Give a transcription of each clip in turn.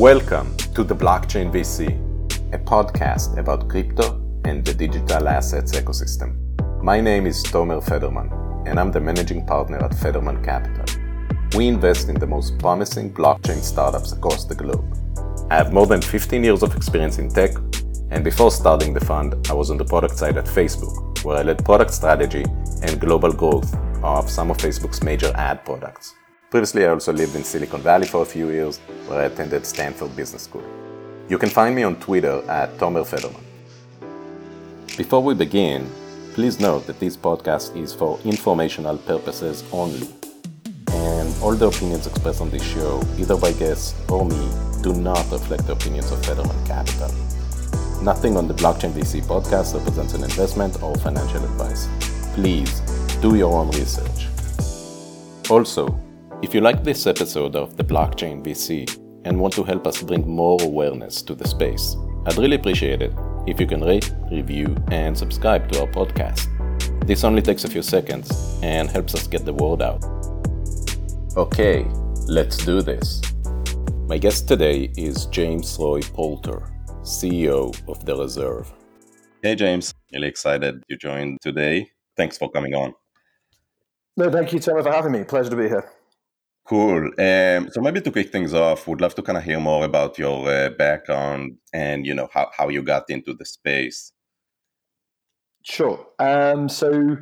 Welcome to the Blockchain VC, a podcast about crypto and the digital assets ecosystem. My name is Tomer Federman, and I'm the managing partner at Federman Capital. We invest in the most promising blockchain startups across the globe. I have more than 15 years of experience in tech, and before starting the fund, I was on the product side at Facebook, where I led product strategy and global growth of some of Facebook's major ad products. Previously, I also lived in Silicon Valley for a few years, where I attended Stanford Business School. You can find me on Twitter at Tomer Federman. Before we begin, please note that this podcast is for informational purposes only, and all the opinions expressed on this show, either by guests or me, do not reflect the opinions of Federman Capital. Nothing on the Blockchain VC podcast represents an investment or financial advice. Please do your own research. Also, if you like this episode of the Blockchain VC and want to help us bring more awareness to the space, I'd really appreciate it if you can rate, review, and subscribe to our podcast. This only takes a few seconds and helps us get the word out. Okay, let's do this. My guest today is James Roy Poulter, CEO of The Reserve. Hey, James. Really excited you joined today. Thanks for coming on. No, thank you, Tomer, for having me. Pleasure to be here. Cool. Um, so maybe to kick things off, would love to kind of hear more about your uh, background and you know how, how you got into the space. Sure. Um, so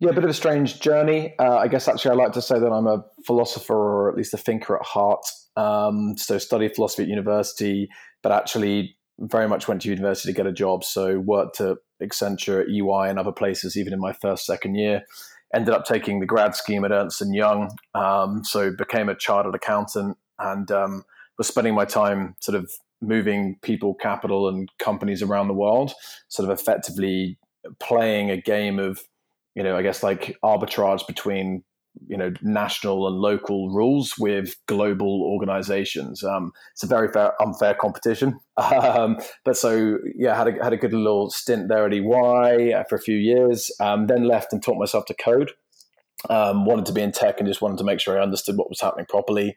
yeah, a bit of a strange journey. Uh, I guess actually I like to say that I'm a philosopher or at least a thinker at heart. Um, so studied philosophy at university, but actually very much went to university to get a job. So worked at Accenture, EY, and other places even in my first second year ended up taking the grad scheme at Ernst and Young, um, so became a chartered accountant and um, was spending my time sort of moving people, capital, and companies around the world, sort of effectively playing a game of, you know, I guess like arbitrage between you know national and local rules with global organizations um, it's a very fair unfair competition um, but so yeah had a, had a good little stint there at ey for a few years um, then left and taught myself to code um, wanted to be in tech and just wanted to make sure I understood what was happening properly.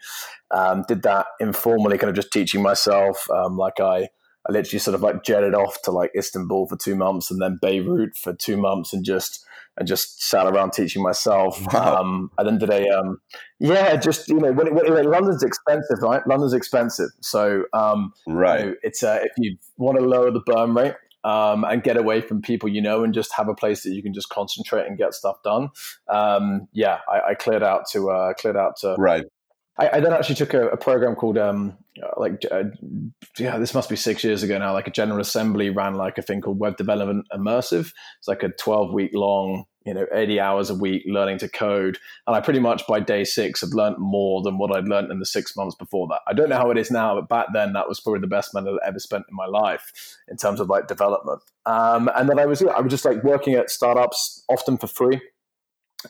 Um, did that informally, kind of just teaching myself. Um, like I, I literally sort of like jetted off to like Istanbul for two months and then Beirut for two months and just and just sat around teaching myself. Wow. Um, and then did a um, yeah, just you know, when, it, when it, London's expensive, right? London's expensive, so um, right. You know, it's uh, if you want to lower the burn rate. Um, and get away from people you know, and just have a place that you can just concentrate and get stuff done. Um, yeah, I, I, cleared out to uh, cleared out to right. I, I, then actually took a, a program called um, like uh, yeah, this must be six years ago now. Like a General Assembly ran like a thing called Web Development Immersive. It's like a twelve week long you know 80 hours a week learning to code and i pretty much by day six had learned more than what i'd learned in the six months before that i don't know how it is now but back then that was probably the best money i'd ever spent in my life in terms of like development um, and then i was yeah, i was just like working at startups often for free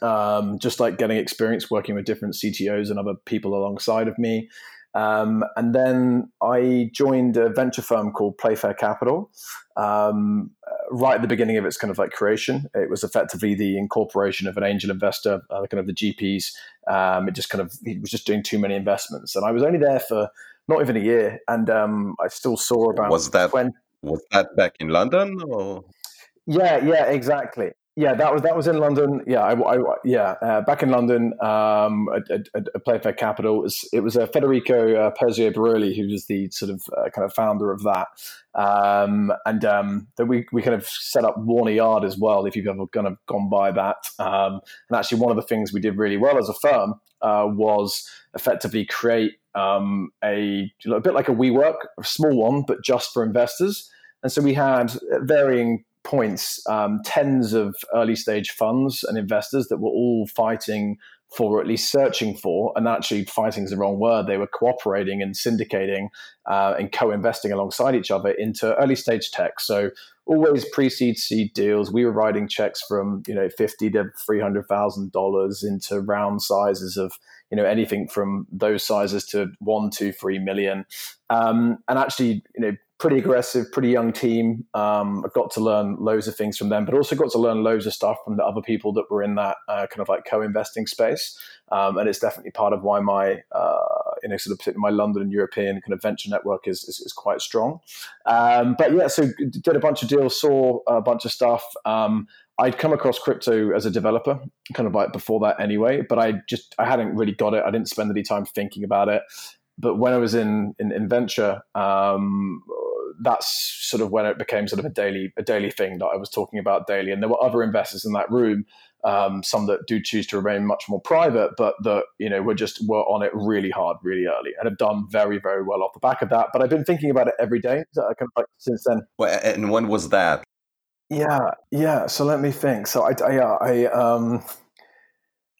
um, just like getting experience working with different ctos and other people alongside of me. Um, and then I joined a venture firm called Playfair Capital. Um, right at the beginning of its kind of like creation, it was effectively the incorporation of an angel investor, uh, kind of the GPs. Um, it just kind of he was just doing too many investments, and I was only there for not even a year, and um, I still saw about was that 20- was that back in London or? Yeah yeah exactly yeah, that was that was in London. Yeah, I, I yeah, uh, back in London, um, Playfair Capital. It was, it was uh, Federico uh, Pirzio-Biroli who was the sort of uh, kind of founder of that, um, and um, that we we kind of set up Warner Yard as well. If you've ever kind of gone by that, um, and actually one of the things we did really well as a firm uh, was effectively create um, a, a bit like a WeWork, a small one, but just for investors. And so we had varying points, um, tens of early stage funds and investors that were all fighting for, or at least searching for, and actually fighting is the wrong word. They were cooperating and syndicating uh, and co-investing alongside each other into early stage tech. So always pre-seed seed deals. We were writing checks from you know fifty to three hundred thousand dollars into round sizes of you know anything from those sizes to one, two, three million. Um, and actually, you know, pretty aggressive, pretty young team. Um, I got to learn loads of things from them, but also got to learn loads of stuff from the other people that were in that uh, kind of like co-investing space. Um, and it's definitely part of why my uh, you know, sort of my London and European kind of venture network is is, is quite strong. Um, but yeah, so did a bunch of deals, saw a bunch of stuff. Um, I'd come across crypto as a developer, kind of like before that anyway, but I just I hadn't really got it. I didn't spend any time thinking about it. But when I was in in, in venture, um, that's sort of when it became sort of a daily a daily thing that I was talking about daily. And there were other investors in that room, um, some that do choose to remain much more private, but that you know were just were on it really hard, really early, and have done very very well off the back of that. But I've been thinking about it every day kind of like since then. Well, and when was that? Yeah, yeah. So let me think. So I, I, I um,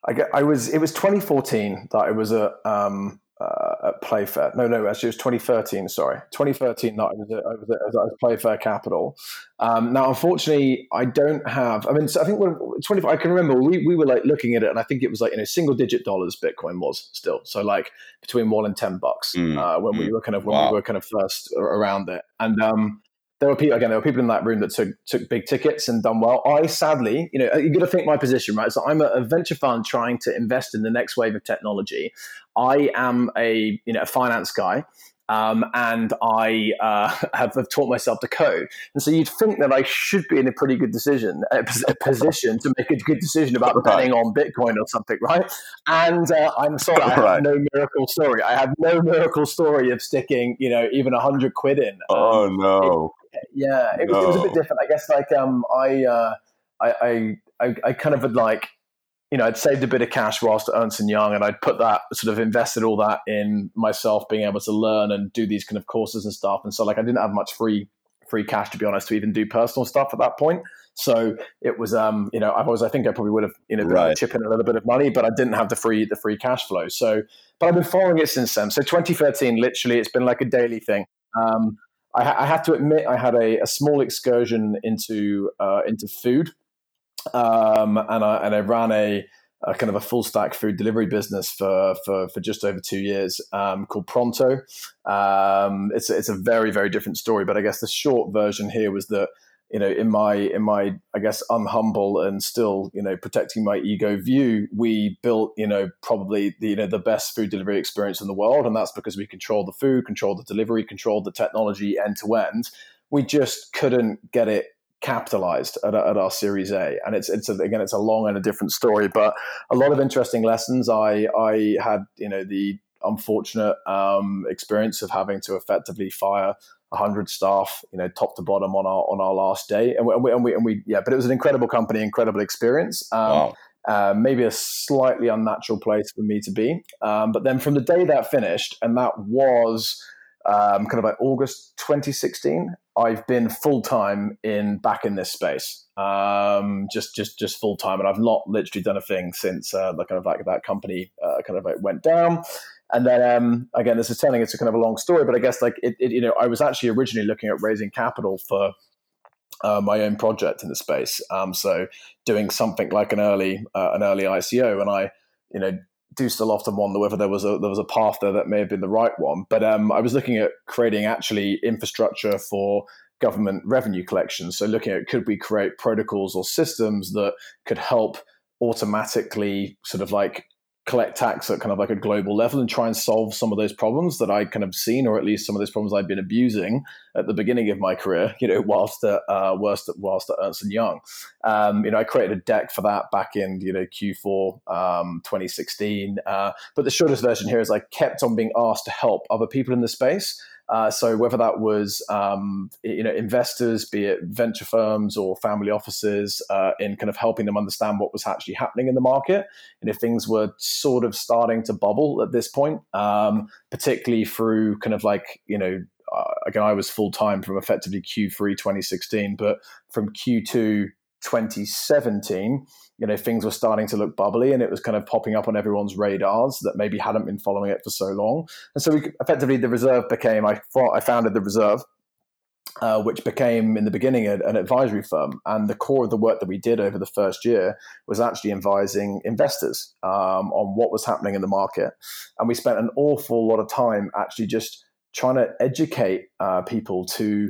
I get, I was, it was 2014 that I was a. um, uh, at Playfair. No, no, actually, it was 2013. Sorry, 2013. That I was at, I was at, I was Playfair Capital. Um, now, unfortunately, I don't have. I mean, so I think when 20. I can remember we, we were like looking at it, and I think it was like you know single digit dollars Bitcoin was still. So like between one and ten bucks mm, uh, when mm, we were kind of when wow. we were kind of first around it, and um, there were people again. There were people in that room that took took big tickets and done well. I sadly, you know, you got to think my position, right? So I'm a, a, venture fund trying to invest in the next wave of technology. I am a you know a finance guy, um, and I uh, have, have, taught myself to code. And so you'd think that I should be in a pretty good decision, a, a position to make a good decision about right. betting on Bitcoin or something, right? And uh, I'm sorry, I have right. no miracle story. I have no miracle story of sticking, you know, even a hundred quid in. Oh um, no! Yeah, it, no. was, it was a bit different. I guess, like um, I, uh, I, I, I kind of would like you know, I'd saved a bit of cash whilst at Ernst and Young, and I'd put that sort of invested all that in myself being able to learn and do these kind of courses and stuff. And so, like, I didn't have much free free cash to be honest to even do personal stuff at that point. So it was, um, you know, I was, I think I probably would have, you know, right. chip in a little bit of money, but I didn't have the free the free cash flow. So, but I've been following it since then. So 2013, literally, it's been like a daily thing. Um, I, I have to admit, I had a, a small excursion into uh, into food um, and I and I ran a, a, kind of a full stack food delivery business for for, for just over two years um, called Pronto. Um, it's it's a very very different story, but I guess the short version here was that you know in my in my I guess unhumble and still you know protecting my ego view, we built you know probably the you know the best food delivery experience in the world, and that's because we control the food, control the delivery, control the technology end to end. We just couldn't get it capitalized at, at, our Series A, and it's it's a, again it's a long and a different story, but a lot of interesting lessons. I I had you know the unfortunate um, experience of having to effectively fire hundred staff, you know, top to bottom on our on our last day, and we, and we, and we, and we yeah, but it was an incredible company, incredible experience. Um, wow. Uh, maybe a slightly unnatural place for me to be, um, but then from the day that finished, and that was um, kind of like August 2016, I've been full time in back in this space, um, just just just full time, and I've not literally done a thing since uh, the kind of like that company uh, kind of like went down. And then um, again, this is telling it's a kind of a long story, but I guess like it, it you know, I was actually originally looking at raising capital for uh, my own project in the space. Um, so doing something like an early uh, an early ICO, and I you know do still often wonder whether there was a there was a path there that may have been the right one. But um, I was looking at creating actually infrastructure for government revenue collection. So looking at could we create protocols or systems that could help automatically sort of like collect tax at kind of like a global level and try and solve some of those problems that I kind of seen, or at least some of those problems I'd been abusing at the beginning of my career, you know, whilst at, uh, whilst at, whilst at Ernst Young. Um, you know, I created a deck for that back in, you know, Q4 um, 2016. Uh, but the shortest version here is I kept on being asked to help other people in the space. Uh, so whether that was um, you know investors, be it venture firms or family offices, uh, in kind of helping them understand what was actually happening in the market, and if things were sort of starting to bubble at this point, um, particularly through kind of like you know uh, again I was full time from effectively Q3 2016, but from Q2 2017 you know things were starting to look bubbly and it was kind of popping up on everyone's radars that maybe hadn't been following it for so long. And so we effectively the reserve became i thought i founded the reserve uh, which became in the beginning a, an advisory firm. And the core of the work that we did over the first year was actually advising investors um, on what was happening in the market. And we spent an awful lot of time actually just trying to educate uh, people to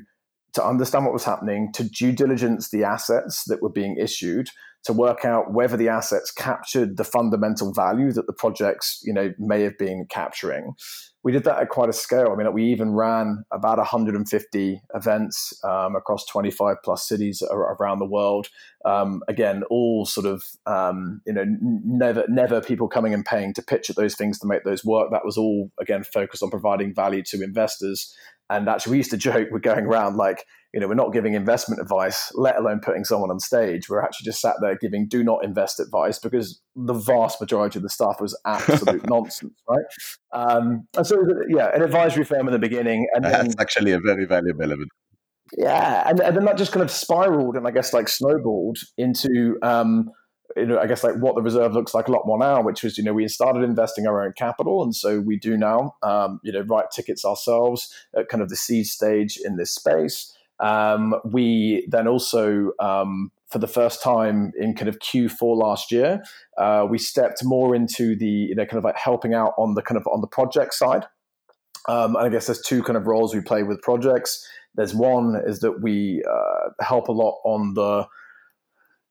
to understand what was happening, to due diligence the assets that were being issued, to work out whether the assets captured the fundamental value that the projects, you know, may have been capturing. We did that at quite a scale. I mean, we even ran about 150 events um, across 25 plus cities around the world. Um, again, all sort of um, you know never never people coming and paying to pitch at those things to make those work. That was all again focused on providing value to investors. And actually, we used to joke we're going around like you know, we're not giving investment advice, let alone putting someone on stage. We're actually just sat there giving do not invest advice because the vast majority of the stuff was absolute nonsense, right? Um, and so, yeah, an advisory firm in the beginning. And That's then, actually a very valuable element. Yeah. And, and, then that just kind of spiraled and I guess like snowballed into, um, you know, I guess like what the reserve looks like a lot more now, which was, you know, we started investing our own capital. And so we do now, um, you know, write tickets ourselves at kind of the seed stage in this space. Um, we then also, um, for the first time in kind of Q4 last year, uh, we stepped more into the you know kind of like helping out on the kind of on the project side. Um, and I guess there's two kind of roles we play with projects. There's one is that we uh, help a lot on the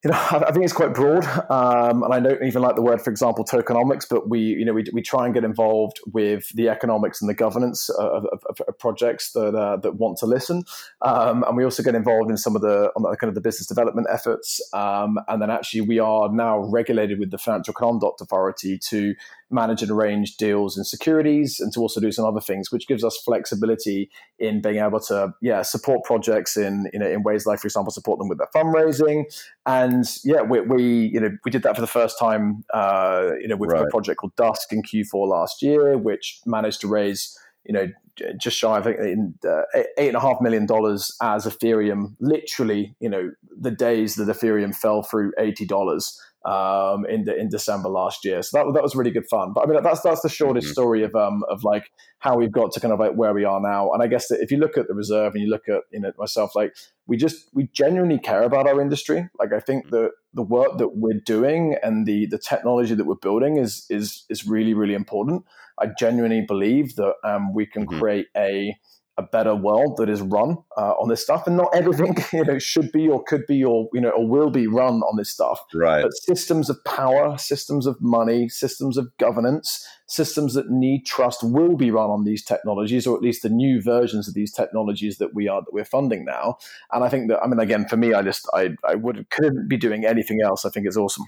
you know, I think it's quite broad, um, and I don't even like the word, for example, tokenomics. But we, you know, we, we try and get involved with the economics and the governance of, of, of projects that uh, that want to listen, um, and we also get involved in some of the, the kind of the business development efforts. Um, and then actually, we are now regulated with the Financial Conduct Authority to manage and arrange deals and securities and to also do some other things, which gives us flexibility in being able to, yeah, support projects in, you know, in ways like, for example, support them with their fundraising. And yeah, we, we you know, we did that for the first time, uh, you know, with right. a project called Dusk in Q4 last year, which managed to raise, you know, just shy of uh, eight and a half million dollars as Ethereum. Literally, you know, the days that Ethereum fell through eighty dollars um, in the, in December last year. So that that was really good fun. But I mean, that's that's the shortest mm-hmm. story of um of like how we've got to kind of like where we are now. And I guess that if you look at the reserve and you look at you know myself, like we just we genuinely care about our industry. Like I think that the work that we're doing and the the technology that we're building is is is really really important. I genuinely believe that um, we can mm-hmm. create a a better world that is run uh, on this stuff, and not everything you know should be or could be or you know or will be run on this stuff. Right. But systems of power, systems of money, systems of governance, systems that need trust will be run on these technologies, or at least the new versions of these technologies that we are that we're funding now. And I think that I mean, again, for me, I just I I would couldn't be doing anything else. I think it's awesome.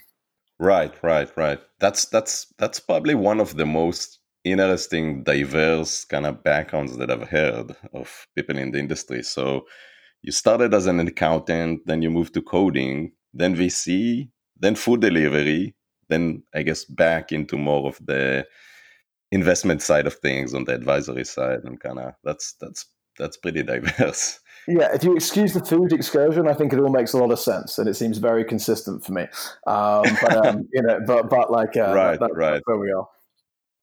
Right, right, right. That's that's that's probably one of the most interesting, diverse kind of backgrounds that I've heard of people in the industry. So you started as an accountant, then you moved to coding, then VC, then food delivery, then I guess back into more of the investment side of things on the advisory side, and kind of that's that's that's pretty diverse. Yeah, if you excuse the food excursion, I think it all makes a lot of sense, and it seems very consistent for me. Um, but um, you know, but but like uh, right, that, right, where we are.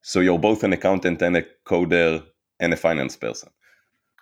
So you're both an accountant and a coder and a finance person.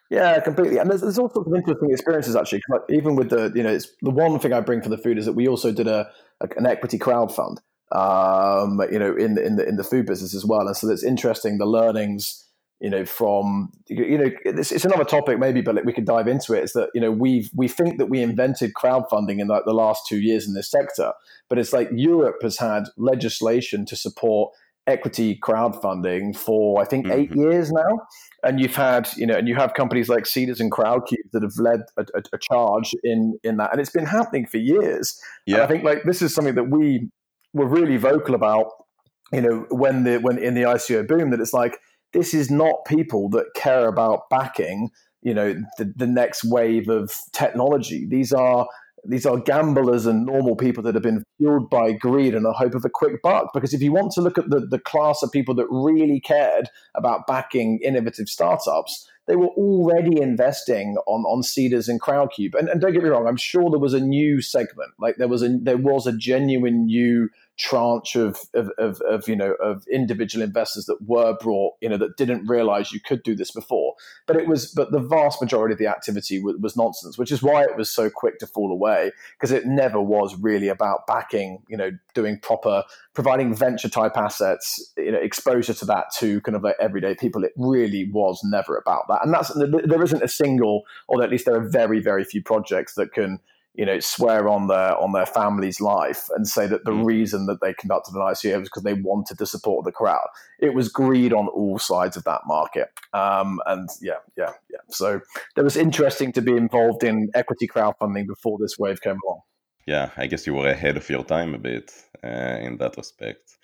Yeah, completely. And there's, there's all sorts of interesting experiences actually. Like even with the, you know, it's the one thing I bring for the food is that we also did a, a an equity crowd fund, um, you know, in the, in the in the food business as well. And so it's interesting the learnings, you know, from you know, it's, it's another topic maybe, but we could dive into it. Is that you know we we think that we invented crowdfunding in like the last two years in this sector, but it's like Europe has had legislation to support equity crowdfunding for I think mm-hmm. eight years now, and you've had you know, and you have companies like Seedrs and Crowdcube that have led a, a, a charge in in that, and it's been happening for years. Yeah, and I think like this is something that we were really vocal about. You know, when the when in the ICO boom, that it's like this is not people that care about backing you know the, the next wave of technology. These are these are gamblers and normal people that have been fueled by greed and the hope of a quick buck. Because if you want to look at the, the class of people that really cared about backing innovative startups, they were already investing on on Seedrs and Crowdcube. And, and don't get me wrong, I'm sure there was a new segment, like there was a there was a genuine new tranche of, of, of, of, you know of individual investors that were brought you know that didn't realize you could do this before. But it was but the vast majority of the activity was, was nonsense which is why it was so quick to fall away because it never was really about backing you know doing proper providing venture type assets you know exposure to that to kind of like everyday people. It really was never about that. And that's there isn't a single or at least there are very very few projects that can you know, swear on their on their family's life and say that the mm. reason that they conducted an ICO was because they wanted to support the crowd. It was greed on all sides of that market, um, and yeah, yeah, yeah. So it was interesting to be involved in equity crowdfunding before this wave came along. Yeah, I guess you were ahead of your time a bit uh, in that respect.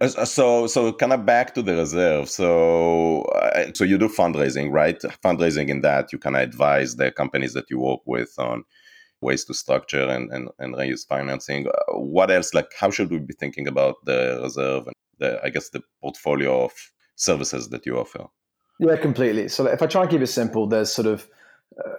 Uh, so, so kind of back to the reserve. So, uh, so you do fundraising, right? Fundraising in that you kind of advise the companies that you work with on ways to structure and, and, and raise financing. Uh, what else? Like, how should we be thinking about the reserve and the, I guess, the portfolio of services that you offer? Yeah, completely. So, if I try and keep it simple, there's sort of uh,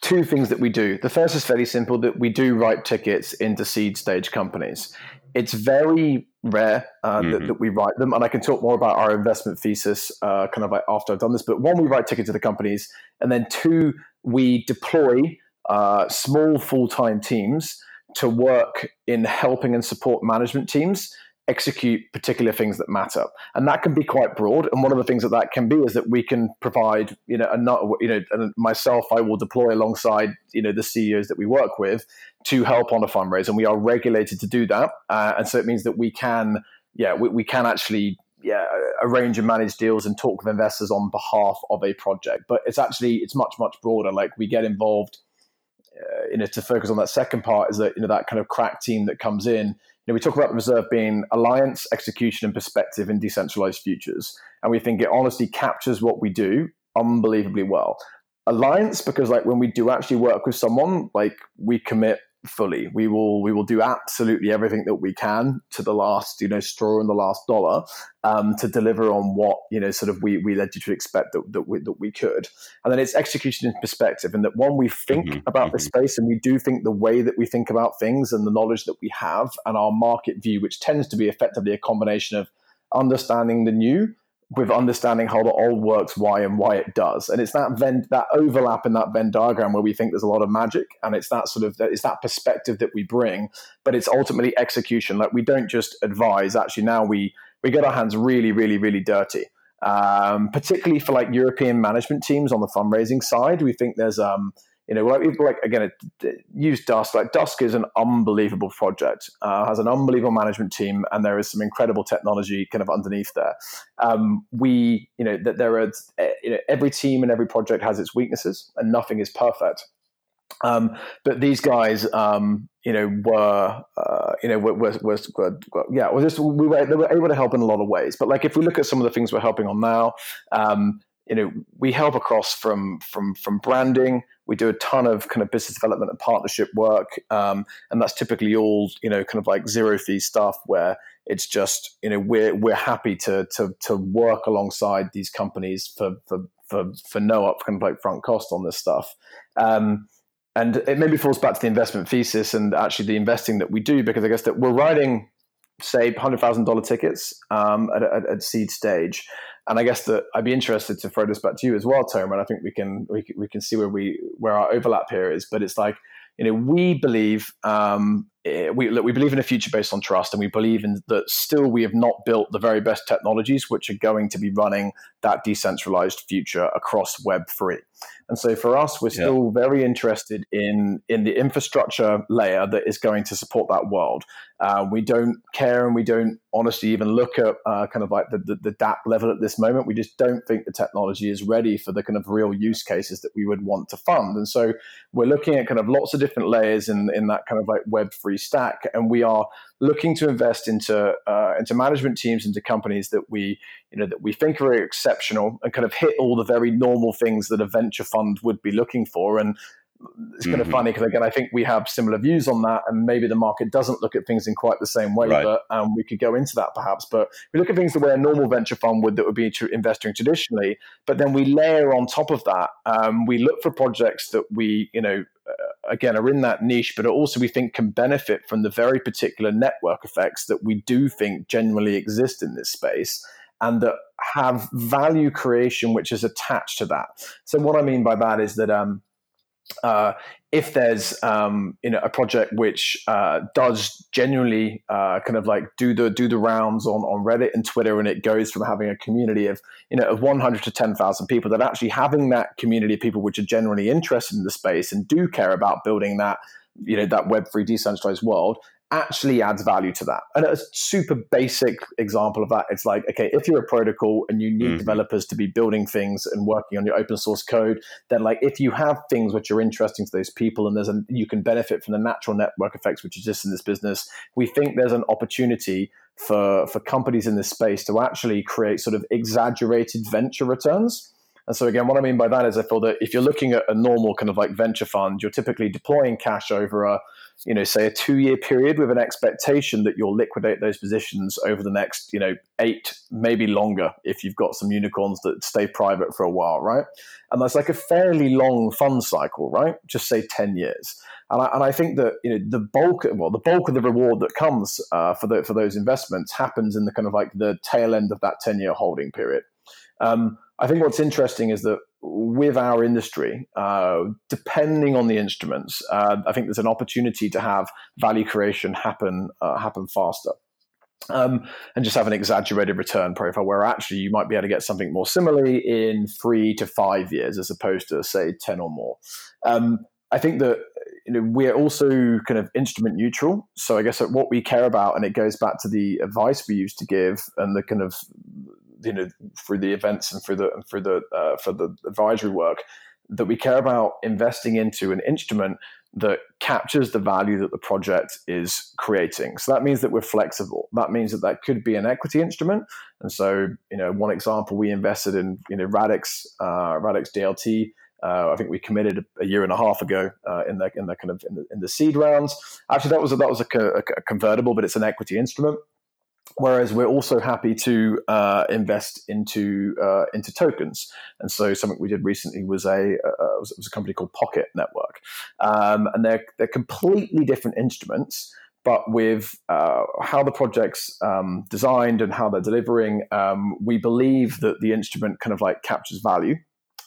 two things that we do. The first is fairly simple that we do write tickets into seed stage companies. It's very rare uh, mm-hmm. that, that, we write them, and I can talk more about our investment thesis uh, kind of like after I've done this. But one, we write tickets to the companies, and then two, we deploy uh, small full time teams to work in helping and support management teams execute particular things that matter. And that can be quite broad and one of the things that that can be is that we can provide you know you know and myself i will deploy alongside you know the ceos that we work with to help on a fundraise and we are regulated to do that uh, and so it means that we can yeah we, we can actually yeah, arrange and manage deals and talk with investors on behalf of a project. But it's actually it's much much broader like we get involved uh, you know, to focus on that second part is that you know that kind of crack team that comes in. You know, we talk about the reserve being alliance, execution, and perspective in decentralized futures, and we think it honestly captures what we do unbelievably well. Alliance because like when we do actually work with someone, like we commit fully. We will we will do absolutely everything that we can to the last you know straw and the last dollar um, to deliver on what you know sort of we we led you to expect that that we, that we could. And then it's execution in perspective, and that one we think mm-hmm. about the mm-hmm. space, and we do think the way that we think about things and the knowledge that we have and our market view, which tends to be effectively a combination of understanding the new with understanding how the all works, why and why it does. And it's that Venn, that overlap in that Venn diagram where we think there's a lot of magic, and it's that sort of it's that perspective that we bring, but it's ultimately execution. Like we don't just advise. Actually, now we we get our hands really, really, really dirty. Um, particularly for like European management teams on the fundraising side, we think there's um, you know, like, like again, use Dusk. Like Dusk is an unbelievable project, uh, has an unbelievable management team, and there is some incredible technology kind of underneath there. Um, we, you know, that there are, eh, you know, every team and every project has its weaknesses, and nothing is perfect. Um, but these guys, um, you know, were, uh, you know, were, were, were, were yeah, just we were, they were able to help in a lot of ways. But like, if we look at some of the things we're helping on now, um, you know, we help across from from from branding we do a ton of kind of business development and partnership work, um, and that's typically all you know, kind of like zero fee stuff where it's just you know we're we're happy to to to work alongside these companies for for for, for no up kind of like front cost on this stuff. Um, and it maybe falls back to the investment thesis and actually the investing that we do because I guess that we're writing say hundred thousand dollar tickets um, at, at, at seed stage, and I guess that I'd be interested to throw this back to you as well, Tom. And I think we can we, we can see where we where our overlap here is. But it's like you know we believe um, eh, we look, we believe in a future based on trust, and we believe in that still we have not built the very best technologies which are going to be running that decentralized future across Web three. And so for us, we're still yeah. very interested in in the infrastructure layer that is going to support that world. Uh, we don't care and we don't honestly even look at uh, kind of like the, the, the DApp level at this moment. We just don't think the technology is ready for the kind of real use cases that we would want to fund. And so we're looking at kind of lots of different layers in, in that kind of like Web3 stack. And we are looking to invest into uh, into management teams, into companies that we you know that we think are exceptional and kind of hit all the very normal things that a venture fund would be looking for. And it's kind mm-hmm. of funny because again, I think we have similar views on that, and maybe the market doesn't look at things in quite the same way. Right. But um, we could go into that perhaps. But we look at things the way a normal venture fund would that would be investing traditionally. But then we layer on top of that. Um, we look for projects that we, you know, uh, again are in that niche, but also we think can benefit from the very particular network effects that we do think generally exist in this space and that have value creation which is attached to that. So what I mean by that is that um, uh, if there's um, you know a project which uh, does genuinely uh, kind of like do the do the rounds on, on Reddit and Twitter, and it goes from having a community of you know of 100 to 10,000 people, that actually having that community of people which are generally interested in the space and do care about building that you know that Web three decentralized world actually adds value to that. And a super basic example of that, it's like, okay, if you're a protocol and you need mm-hmm. developers to be building things and working on your open source code, then like if you have things which are interesting to those people and there's a you can benefit from the natural network effects which exist in this business, we think there's an opportunity for for companies in this space to actually create sort of exaggerated venture returns. And so again, what I mean by that is I feel that if you're looking at a normal kind of like venture fund, you're typically deploying cash over a you know, say a two year period with an expectation that you'll liquidate those positions over the next, you know, eight, maybe longer if you've got some unicorns that stay private for a while, right? And that's like a fairly long fund cycle, right? Just say 10 years. And I, and I think that, you know, the bulk, well, the bulk of the reward that comes uh, for, the, for those investments happens in the kind of like the tail end of that 10 year holding period. Um, I think what's interesting is that with our industry, uh, depending on the instruments, uh, I think there's an opportunity to have value creation happen uh, happen faster. Um, and just have an exaggerated return profile where actually you might be able to get something more similarly in three to five years as opposed to say 10 or more. Um, I think that you know we're also kind of instrument neutral. So I guess what we care about, and it goes back to the advice we used to give and the kind of you know through the events and through the for the uh, for the advisory work that we care about investing into an instrument that captures the value that the project is creating. So that means that we're flexible. That means that that could be an equity instrument. And so, you know, one example we invested in, you know, Radix, uh, Radix DLT. Uh, I think we committed a, a, year and a half ago uh, in the in the kind of in the, in the seed rounds. Actually, that was a, that was a, a convertible, but it's an equity instrument. Whereas we're also happy to uh, invest into uh, into tokens, and so something we did recently was a uh, was, was, a company called Pocket Network, um, and they're they're completely different instruments, but with uh, how the project's um, designed and how they're delivering, um, we believe that the instrument kind of like captures value.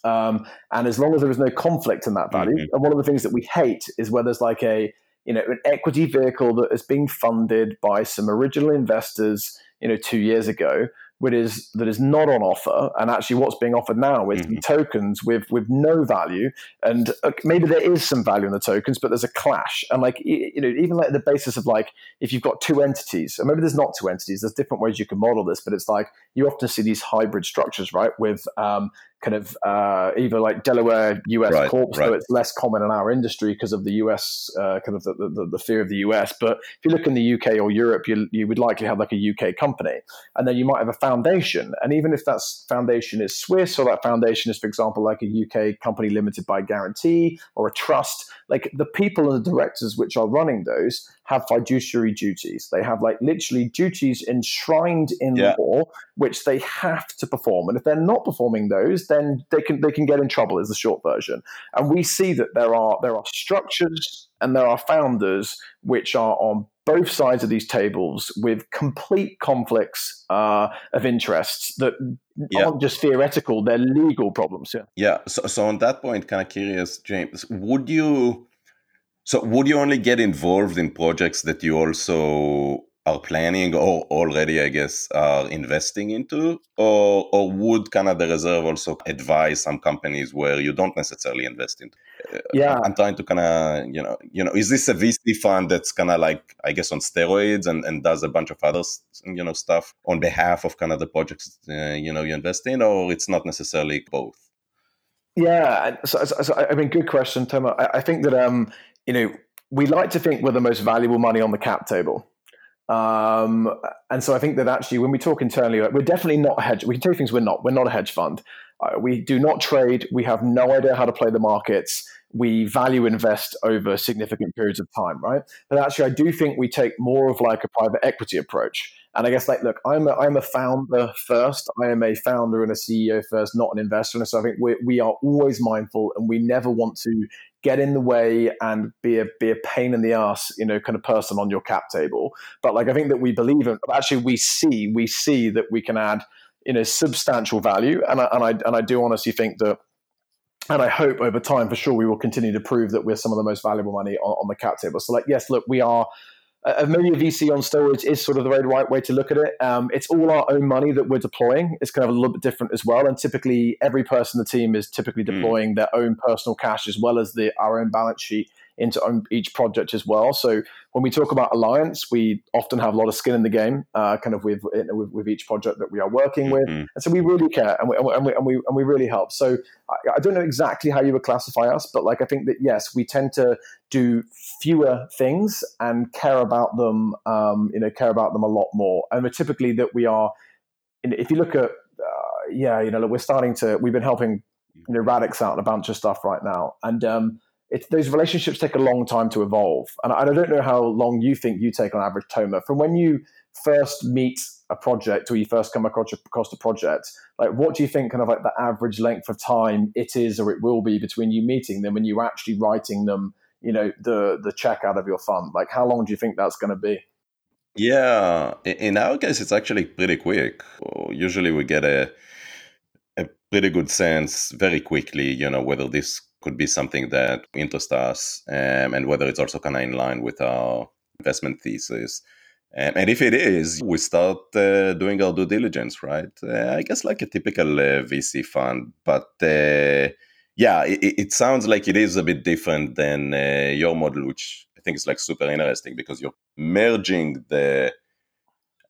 Um, and as long as there is no conflict in that value, mm-hmm. and one of the things that we hate is where there's like a you know, an equity vehicle that is being funded by some original investors, you know, two years ago, which is that is not on offer, and actually what's being offered now is mm-hmm. tokens with with no value, and uh, maybe there is some value in the tokens, but there's a clash, and like you know, even like the basis of like if you've got two entities, or maybe there's not two entities, there's different ways you can model this, but it's like you often see these hybrid structures, right, with um, kind of uh, either like Delaware US right, corps, right. though it's less common in our industry because of the US uh, kind of the, the, the, fear of the US. But if you look in the UK or Europe, you, you would likely have like a UK company, and then you might have a foundation. And even if that foundation is Swiss or that foundation is, for example, like a UK company limited by guarantee or a trust, like the people and the directors which are running those have fiduciary duties. They have like literally duties enshrined in yeah. law, which they have to perform. And if they're not performing those, then they can they can get in trouble. Is the short version. And we see that there are there are structures and there are founders which are on both sides of these tables with complete conflicts uh, of interests that yeah. aren't just theoretical; they're legal problems. Yeah. Yeah. So, so on that point, kind of curious, James, would you? So would you only get involved in projects that you also are planning or already, I guess, are investing into, or or would kind of the reserve also advise some companies where you don't necessarily invest into? Uh, yeah, I'm trying to kind of you know you know is this a VC fund that's kind of like I guess on steroids and and does a bunch of other you know stuff on behalf of kind of the projects uh, you know you invest in, or it's not necessarily both. Yeah, so, so, I mean, good question, Tom. I, I think that um, you know, we like to think we're the most valuable money on the cap table. Um, and so I think that actually, when we talk internally, we're definitely not a hedge. We can tell you things we're not. We're not a hedge fund. Uh, we do not trade. We have no idea how to play the markets. We value invest over significant periods of time, right? But actually, I do think we take more of like a private equity approach. And I guess like, look, I'm a, I'm a founder first. I am a founder and a CEO first, not an investor. And so I think we we are always mindful, and we never want to get in the way and be a be a pain in the ass, you know, kind of person on your cap table. But like I think that we believe in actually we see we see that we can add you know substantial value, and I, and I and I do honestly think that and I hope over time, for sure, we will continue to prove that we're some of the most valuable money on, on the cap table. So, like, yes, look, we are. Uh, maybe a VC on steroids is sort of the right way to look at it. Um, it's all our own money that we're deploying. It's kind of a little bit different as well. And typically, every person in the team is typically hmm. deploying mm. their own personal cash as well as the our own balance sheet into each project as well. So when we talk about alliance, we often have a lot of skin in the game, uh, kind of with, with, with each project that we are working with, mm-hmm. and so we really care and we and we and we, and we really help. So I, I, don't know exactly how you would classify us, but like I think that yes, we tend to do fewer things and care about them, um, you know, care about them a lot more, and we're typically that we are. If you look at, uh, yeah, you know, we're starting to. We've been helping you know Radix out and a bunch of stuff right now, and um, those relationships take a long time to evolve. And I, I, don't know how long you think you take on average, Tomer, from when you first meet a project or you first come across, across a project, like what do you think kind of like the average length of time it is or it will be between you meeting them and you actually writing them, you know, the, the check out of your fund? Like how long do you think that's going to be? Yeah, in our case, it's actually pretty quick. Usually we get a, a pretty good sense very quickly, you know, whether this could be something that interests us um, and whether it's also kind of in line with our investment thesis. Um, and if it is, we start uh, doing our due diligence, right? Uh, I guess like a typical uh, VC fund, but uh, yeah, it, it, sounds like it is a bit different than uh, your model, which I think is like super interesting because you're merging the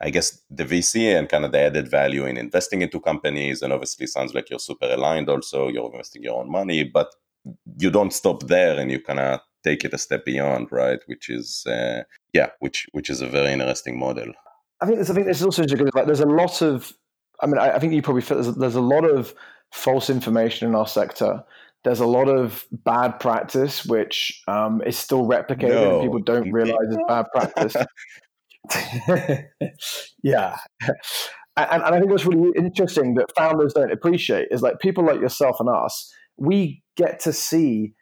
I guess the VC and kind of the added value in investing into companies, and obviously sounds like you're super aligned. Also, you're investing your own money, but you don't stop there and you kind of take it a step beyond, right? Which is uh, yeah, which which is a very interesting model. I think there's I think this is also. Like, there's a lot of, I mean, I, I think you probably feel there's, there's a lot of false information in our sector. There's a lot of bad practice which um, is still replicated. No. And people don't realize it's bad practice. yeah. And, and, I think what's really interesting that founders don't appreciate is like people like yourself and us, we get to see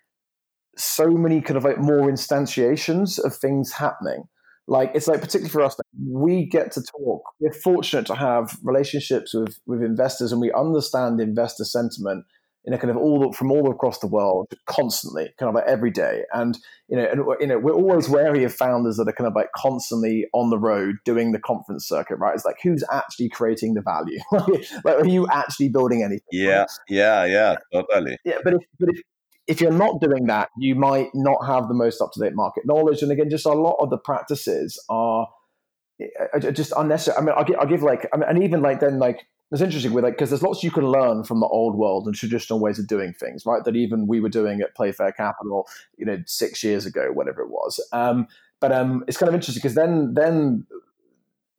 so many kind of like more instantiations of things happening. Like it's like particularly for us, we get to talk. We're fortunate to have relationships with with investors, and we understand investor sentiment in a kind of all from all across the world constantly, kind of like every day. And you know, and you know, we're always wary of founders that are kind of like constantly on the road doing the conference circuit, right? It's like who's actually creating the value? like, are you actually building anything? Yeah, yeah, yeah, totally. Yeah, but if but if if you're not doing that, you might not have the most up to date market knowledge. And again, just a lot of the practices are eh, just unnecessary. I mean, I'll give, I'll give like, I mean, and even like then like it's interesting with like because there's lots you can learn from the old world and traditional ways of doing things, right? That even we were doing at Playfair Capital, you know, six years ago, whatever it was. Um, but um, it's kind of interesting because then then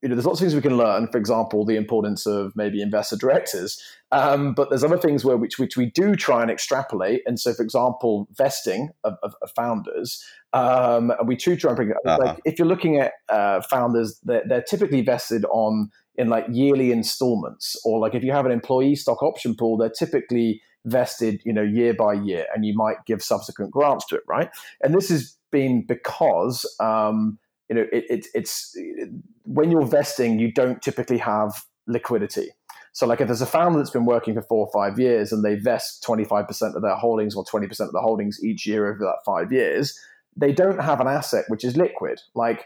you know, there's lots of things we can learn. For example, the importance of maybe investor directors. Um, but there's other things where which which we do try and extrapolate. And so, for example, vesting of, of, of founders, um, and we too try and bring it. Uh-huh. Like if you're looking at uh, founders, they're, they're typically vested on in like yearly installments, or like if you have an employee stock option pool, they're typically vested, you know, year by year, and you might give subsequent grants to it, right? And this has been because um, you know it, it, it's when you're vesting, you don't typically have liquidity. So, like, if there's a founder that's been working for four or five years and they vest 25% of their holdings or 20% of the holdings each year over that five years, they don't have an asset which is liquid. Like,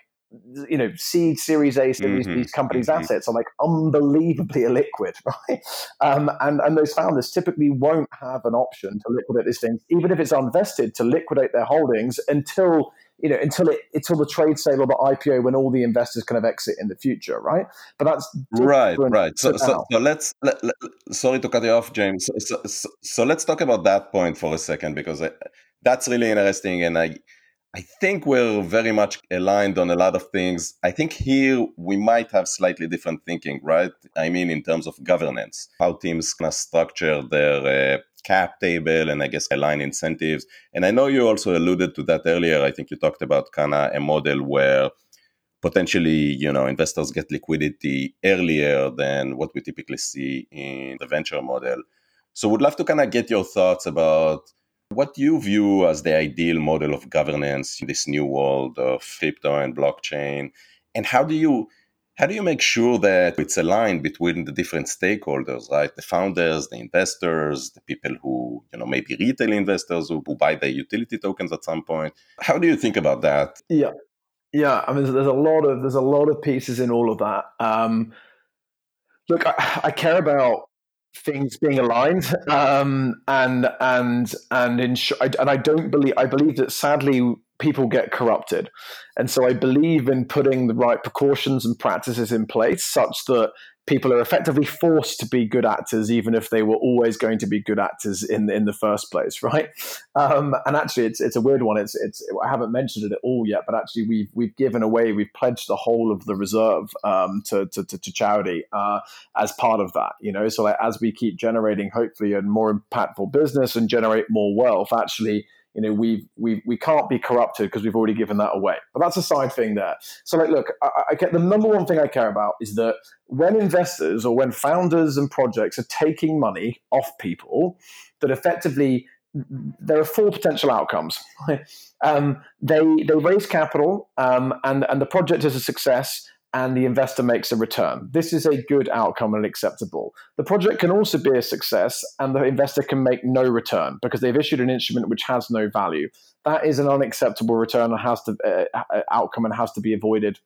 you know, seed, Series A, Series mm-hmm. these companies' mm-hmm. assets are like unbelievably illiquid, right? Um, and and those founders typically won't have an option to liquidate these things, even if it's unvested, to liquidate their holdings until you know until it until the trade sale or the IPO when all the investors kind of exit in the future, right? But that's right, right. So, so, so, let's let, let, sorry to cut you off, James. So, so, so, let's talk about that point for a second because I, that's really interesting, and I I think we're very much aligned on a lot of things. I think here we might have slightly different thinking, right? I mean, in terms of governance, how teams of structure their uh, cap table and I guess align incentives. And I know you also alluded to that earlier. I think you talked about kind of a model where potentially, you know, investors get liquidity earlier than what we typically see in the venture model. So, would love to kind of get your thoughts about what do you view as the ideal model of governance in this new world of crypto and blockchain, and how do you How do you make sure that it's aligned between the different stakeholders, right? The founders, the investors, the people who, you know, maybe retail investors who, who buy the utility tokens at some point. How do you think about that? Yeah. Yeah, I mean, there's a lot of there's a lot of pieces in all of that. Um, look, I, I care about things being aligned um, and and and ensure, and I don't believe I believe that sadly people get corrupted. And so I believe in putting the right precautions and practices in place such that people are effectively forced to be good actors, even if they were always going to be good actors in in the first place, right? Um, and actually, it's it's a weird one. It's it's I haven't mentioned it at all yet, but actually, we've we've given away, we've pledged the whole of the reserve um, to, to, to to charity uh, as part of that. You know, so like, as we keep generating hopefully a more impactful business and generate more wealth, actually you know we we we can't be corrupted because we've already given that away. But that's a side thing there. So like look I, I get the number one thing i care about is that when investors or when founders and projects are taking money off people that effectively there are four potential outcomes. Um, they they raise capital um, and and the project is a success and the investor makes a return. This is a good outcome and acceptable. The project can also be a success and the investor can make no return because they've issued an instrument which has no value. That is an unacceptable return and has to uh, uh outcome and has to be avoided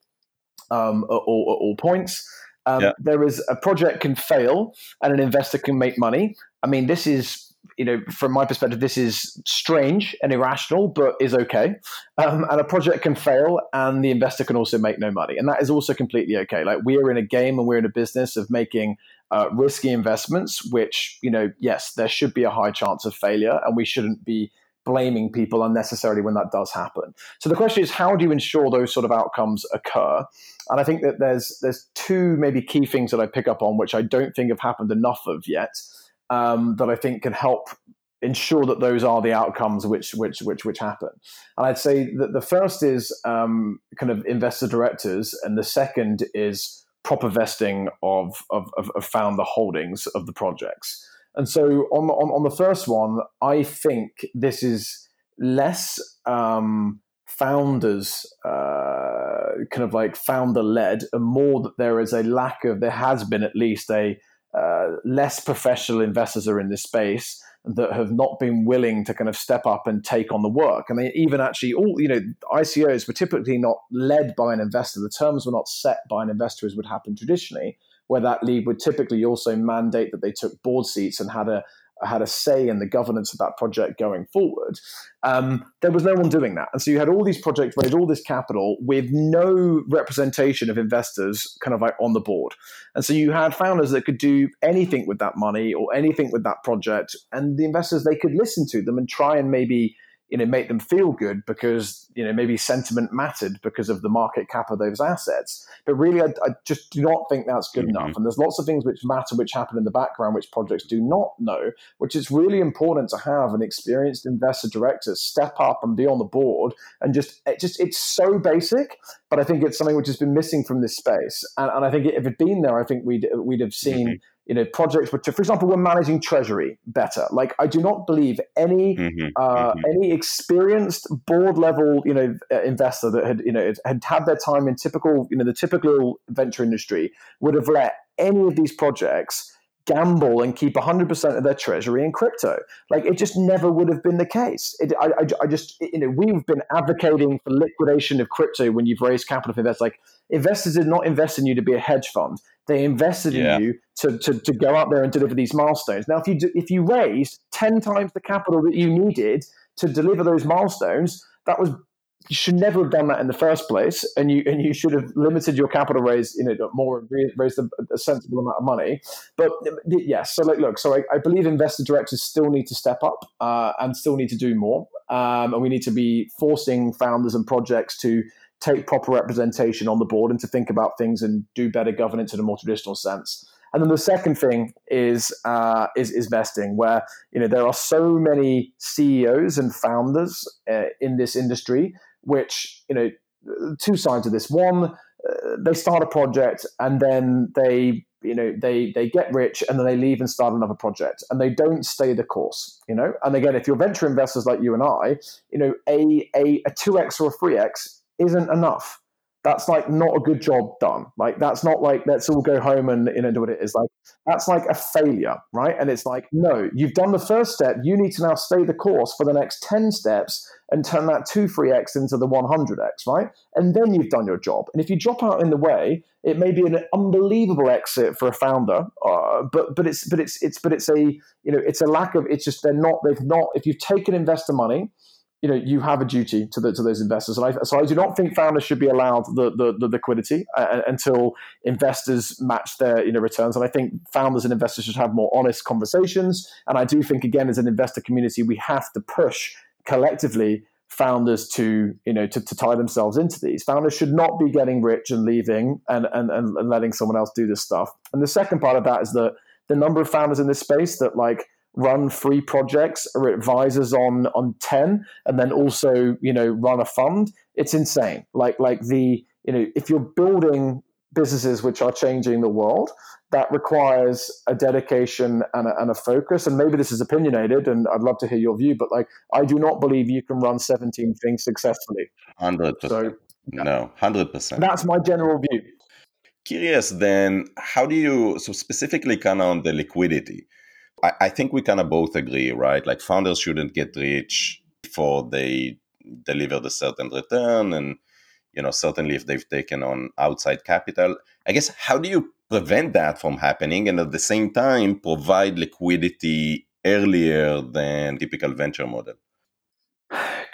um, at, all, at, all, points. Um, yeah. There is a project can fail and an investor can make money. I mean, this is you know, from my perspective, this is strange and irrational, but is okay. Um, and a project can fail, and the investor can also make no money, and that is also completely okay. Like we are in a game and we're in a business of making uh, risky investments, which you know, yes, there should be a high chance of failure, and we shouldn't be blaming people unnecessarily when that does happen. So the question is, how do you ensure those sort of outcomes occur? And I think that there's there's two maybe key things that I pick up on, which I don't think have happened enough of yet um, that I think can help ensure that those are the outcomes which which which which happen. And I'd say that the first is um, kind of investor directors, and the second is proper vesting of of, of, of founder holdings of the projects. And so on, on on the first one, I think this is less um, founders uh, kind of like founder led, and more that there is a lack of there has been at least a uh, less professional investors are in this space that have not been willing to kind of step up and take on the work. And they even actually all, you know, ICOs were typically not led by an investor. The terms were not set by an investor as would happen traditionally, where that lead would typically also mandate that they took board seats and had a, had a say in the governance of that project going forward. Um, there was no one doing that. And so you had all these projects raise all this capital with no representation of investors kind of like on the board. And so you had founders that could do anything with that money or anything with that project. And the investors, they could listen to them and try and maybe you know make them feel good because you know maybe sentiment mattered because of the market cap of those assets. But really i, I just do not think that's good mm-hmm. enough. And there's lots of things which matter which happen in the background which projects do not know which is really important to have an experienced investor director step up and be on the board and just it just it's so basic but i think it's something which has been missing from this space. And, and i think if it had been there i think we'd we'd have seen mm-hmm you know projects which, for example, we're managing treasury better. Like I do not believe any mm-hmm, uh, mm-hmm. any experienced board level you know uh, investor that had you know had had their time in typical you know the typical venture industry would have let any of these projects gamble and keep 100% of their treasury in crypto. Like it just never would have been the case. It, I, I, I, just, you know, we've been advocating for liquidation of crypto when you've raised capital for investors. Like investors did not invest in you to be a hedge fund. They invested yeah. in you to, to, to go out there and deliver these milestones. Now, if you do, if you raised ten times the capital that you needed to deliver those milestones, that was you should never have done that in the first place, and you and you should have limited your capital raise, you know, more raised a, a sensible amount of money. But yes, so like, look, so I, I believe investor directors still need to step up uh, and still need to do more, um, and we need to be forcing founders and projects to take proper representation on the board and to think about things and do better governance in a more traditional sense. And then the second thing is uh, is, is vesting, where you know there are so many CEOs and founders uh, in this industry, which you know two sides of this. One, uh, they start a project and then they you know they they get rich and then they leave and start another project and they don't stay the course you know and again if you're venture investors like you and i you know a a, a 2x or a 3x isn't enough that's like not a good job done. Like that's not like let's all go home and you know do what it is. Like that's like a failure, right? And it's like no, you've done the first step. You need to now stay the course for the next ten steps and turn that two three x into the one hundred x, right? And then you've done your job. And if you drop out in the way, it may be an unbelievable exit for a founder, uh, but but it's but it's it's but it's a you know it's a lack of it's just they're not they've not if you've taken investor money you know you have a duty to the, to those investors, and I, so I do not think founders should be allowed the the, the liquidity uh, until investors match their you know returns. And I think founders and investors should have more honest conversations. And I do think again, as an investor community, we have to push collectively founders to you know to, to tie themselves into these. Founders should not be getting rich and leaving and and and letting someone else do this stuff. And the second part of that is that the number of founders in this space that like run free projects or advisors on on 10 and then also you know run a fund it's insane. Like like the you know if you're building businesses which are changing the world that requires a dedication and a, and a focus. And maybe this is opinionated and i'd love to hear your view but like i do not believe you can run 17 things successfully. 100% so, no 100% that's my general view. Curious then how do you so specifically kind of on the liquidity I, I think we kind of both agree, right? Like founders shouldn't get rich before they deliver the certain return and you know certainly if they've taken on outside capital. I guess how do you prevent that from happening and at the same time provide liquidity earlier than typical venture model?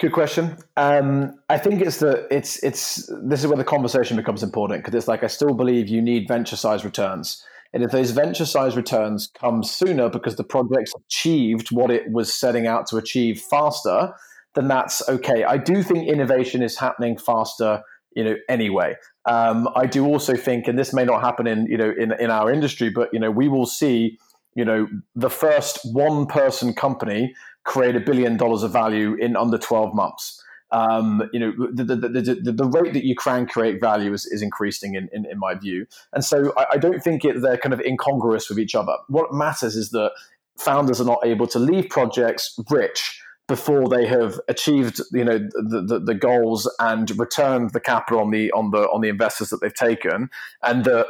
Good question. Um, i think it's the it's it's this is where the conversation becomes important because it's like i still believe you need venture size returns and if those venture size returns come sooner because the project's achieved what it was setting out to achieve faster, then that's okay. I do think innovation is happening faster, you know, anyway. Um, I do also think, and this may not happen in, you know, in, in our industry, but, you know, we will see, you know, the first one person company create a billion dollars of value in under 12 months um, you know, the, the, the, the, rate that you can create value is, is increasing in, in, in my view. And so I, I don't think it, they're kind of incongruous with each other. What matters is that founders are not able to leave projects rich before they have achieved you know the, the, the, goals and returned the capital on the on the on the investors that they've taken and that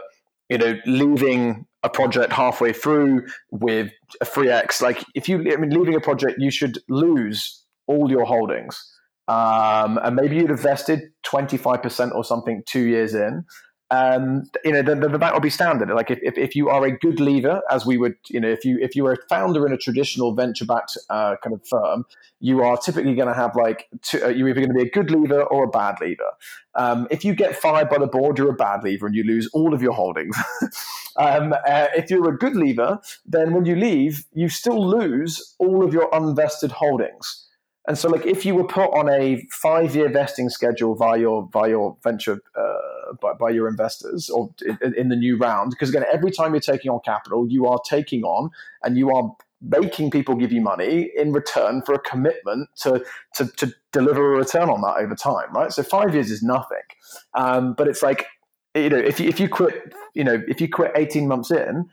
you know leaving a project halfway through with a free x like if you i mean leaving a project you should lose all your holdings um, and maybe you'd have vested 25% or something two years in, um, you know, the, the, that would be standard. Like if, if, if, you are a good leaver, as we would, you know, if you if you are a founder in a traditional venture backed uh, kind of firm, you are typically going to have like two, uh, you're either going to be a good leaver or a bad leaver. Um, if you get fired by the board, you're a bad leaver and you lose all of your holdings. um, uh, if you're a good leaver, then when you leave, you still lose all of your unvested holdings. And so, like, if you were put on a five-year vesting schedule via your via your venture uh, by, by your investors or in, in the new round, because again, every time you're taking on capital, you are taking on and you are making people give you money in return for a commitment to, to, to deliver a return on that over time, right? So five years is nothing, um, but it's like you know if you if you quit you know if you quit eighteen months in,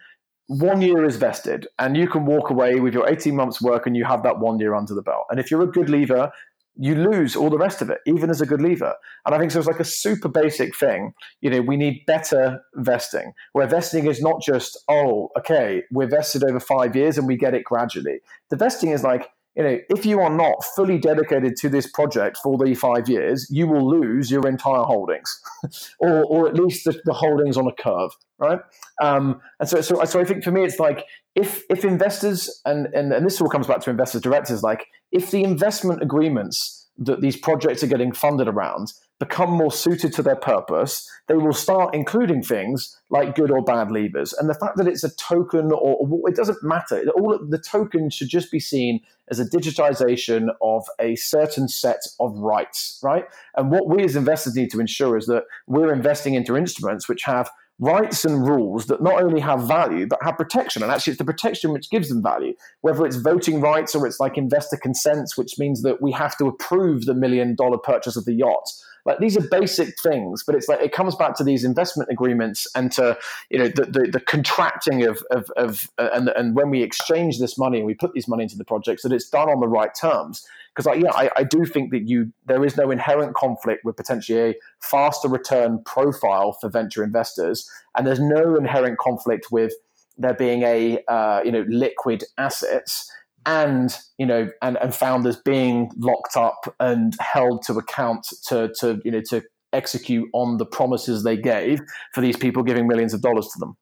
one year is vested and you can walk away with your 18 months work and you have that one year under the belt. And if you're a good leaver, you lose all the rest of it, even as a good leaver. And I think so it's like a super basic thing. You know, we need better vesting, where vesting is not just, oh, okay, we're vested over five years and we get it gradually. The vesting is like, you know, if you are not fully dedicated to this project for the five years, you will lose your entire holdings, or, or at least the, the, holdings on a curve, right? Um, and so, so, so I think for me, it's like if if investors and, and and this all comes back to investors directors, like if the investment agreements that these projects are getting funded around become more suited to their purpose, they will start including things like good or bad leavers. And the fact that it's a token or, it doesn't matter. All the token should just be seen as a digitization of a certain set of rights, right? And what we as investors need to ensure is that we're investing into instruments which have rights and rules that not only have value but have protection and actually it's the protection which gives them value whether it's voting rights or it's like investor consents which means that we have to approve the million dollar purchase of the yacht like these are basic things but it's like it comes back to these investment agreements and to you know the, the, the contracting of, of, of uh, and, and when we exchange this money and we put this money into the projects that it's done on the right terms. Because like yeah I, I do think that you there is no inherent conflict with potentially a faster return profile for venture investors and there's no inherent conflict with there being a uh, you know liquid assets and you know and, and founders being locked up and held to account to to you know to execute on the promises they gave for these people giving millions of dollars to them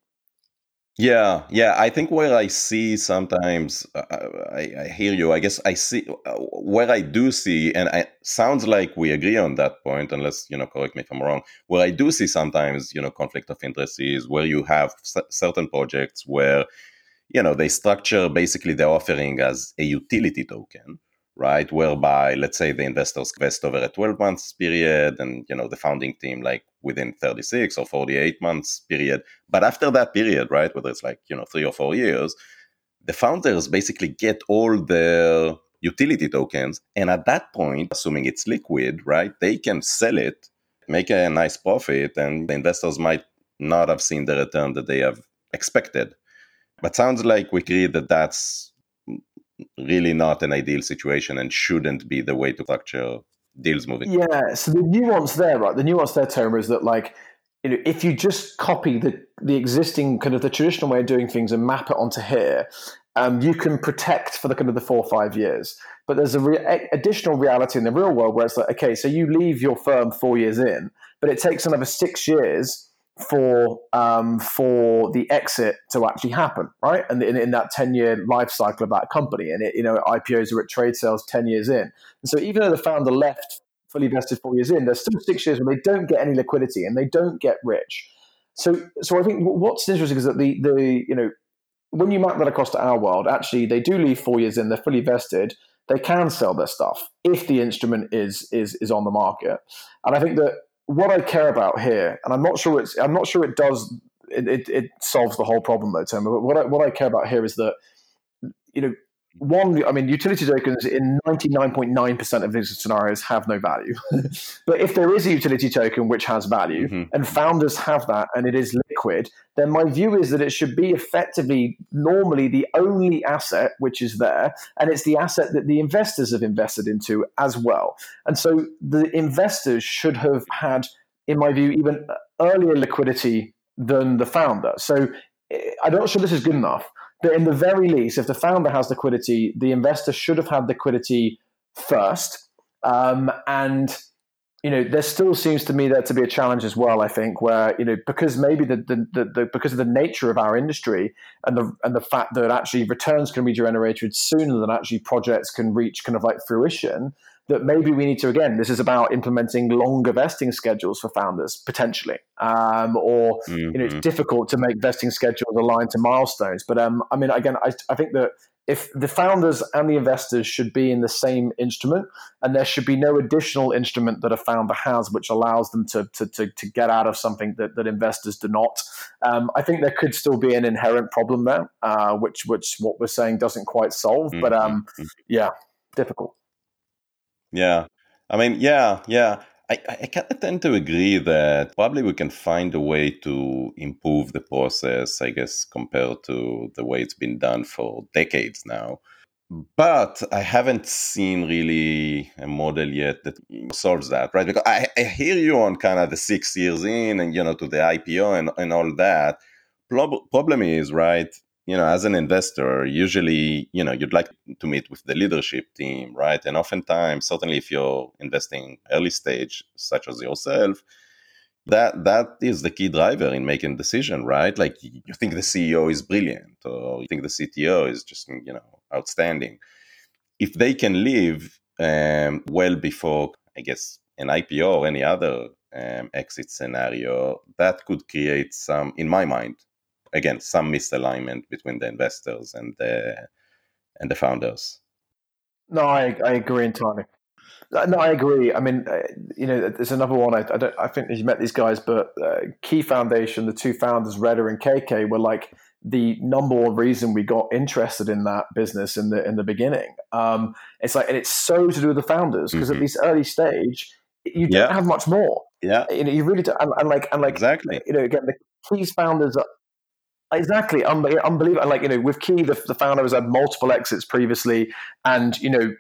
yeah, yeah. I think where I see sometimes, uh, I, I, hear you. I guess I see uh, where I do see, and it sounds like we agree on that point. Unless you know, correct me if I'm wrong. Where I do see sometimes, you know, conflict of interest is where you have certain projects where, you know, they structure basically the offering as a utility token, right? Whereby, let's say, the investors invest over a 12 months period, and you know, the founding team like within 36 or 48 months period. But after that period, right, whether it's like, you know, three or four years, the founders basically get all their utility tokens. And at that point, assuming it's liquid, right, they can sell it, make a nice profit, and the investors might not have seen the return that they have expected. But sounds like we agree that that's really not an ideal situation and shouldn't be the way to structure deals moving. Yeah. So the nuance there, right? The nuance there, Tomer, is that like you know, if you just copy the the existing kind of the traditional way of doing things and map it onto here, um, you can protect for the kind of the four or five years. But there's a re- additional reality in the real world where it's like, okay, so you leave your firm four years in, but it takes another six years for um, for the exit to actually happen, right? And in, in that ten year life cycle of that company, and it, you know IPOs are at trade sales ten years in, and so even though the founder left fully vested four years in, there's still six years where they don't get any liquidity and they don't get rich. So so I think what's interesting is that the the you know when you map that across to our world, actually they do leave four years in, they're fully vested. They can sell their stuff if the instrument is is is on the market, and I think that what I care about here, and I'm not sure it's, I'm not sure it does, it, it, it solves the whole problem though, Tim. But what I, what I care about here is that, you know, one, I mean, utility tokens in 99.9% of these scenarios have no value. but if there is a utility token which has value mm-hmm. and founders have that and it is liquid, then my view is that it should be effectively normally the only asset which is there. And it's the asset that the investors have invested into as well. And so the investors should have had, in my view, even earlier liquidity than the founder. So eh, I'm not sure this is good enough. But in the very least, if the founder has liquidity, the investor should have had liquidity first. Um, and you know, there still seems to me there to be a challenge as well. I think where you know because maybe the, the, the, the, because of the nature of our industry and the and the fact that actually returns can be generated sooner than actually projects can reach kind of like fruition that maybe we need to again this is about implementing longer vesting schedules for founders potentially um, or mm-hmm. you know it's mm-hmm. difficult to make vesting schedules aligned to milestones but um, i mean again I, I think that if the founders and the investors should be in the same instrument and there should be no additional instrument that a founder has which allows them to, to, to, to get out of something that, that investors do not um, i think there could still be an inherent problem there uh, which which what we're saying doesn't quite solve mm-hmm. but um, yeah difficult yeah. I mean, yeah, yeah. I, I kind of tend to agree that probably we can find a way to improve the process, I guess, compared to the way it's been done for decades now. But I haven't seen really a model yet that solves that, right? Because I, I hear you on kind of the six years in and, you know, to the IPO and, and all that. problem is, right? You know, as an investor, usually, you know, you'd like to meet with the leadership team, right? And oftentimes, certainly if you're investing early stage, such as yourself, that that is the key driver in making decision, right? Like you think the CEO is brilliant, or you think the CTO is just, you know, outstanding. If they can live um, well before, I guess, an IPO or any other um, exit scenario, that could create some, in my mind, again some misalignment between the investors and the and the founders. No, I, I agree entirely. Uh, no, I agree. I mean, uh, you know, there's another one. I, I don't. I think you met these guys, but uh, Key Foundation, the two founders, Redder and KK, were like the number one reason we got interested in that business in the in the beginning. Um, it's like, and it's so to do with the founders because mm-hmm. at this early stage, you don't have much more. Yeah, you know, you really do, and, and like, and like, exactly. You know, again, the Keys founders Exactly, unbelievable. Like you know, with Key, the, the founder has had multiple exits previously, and you know,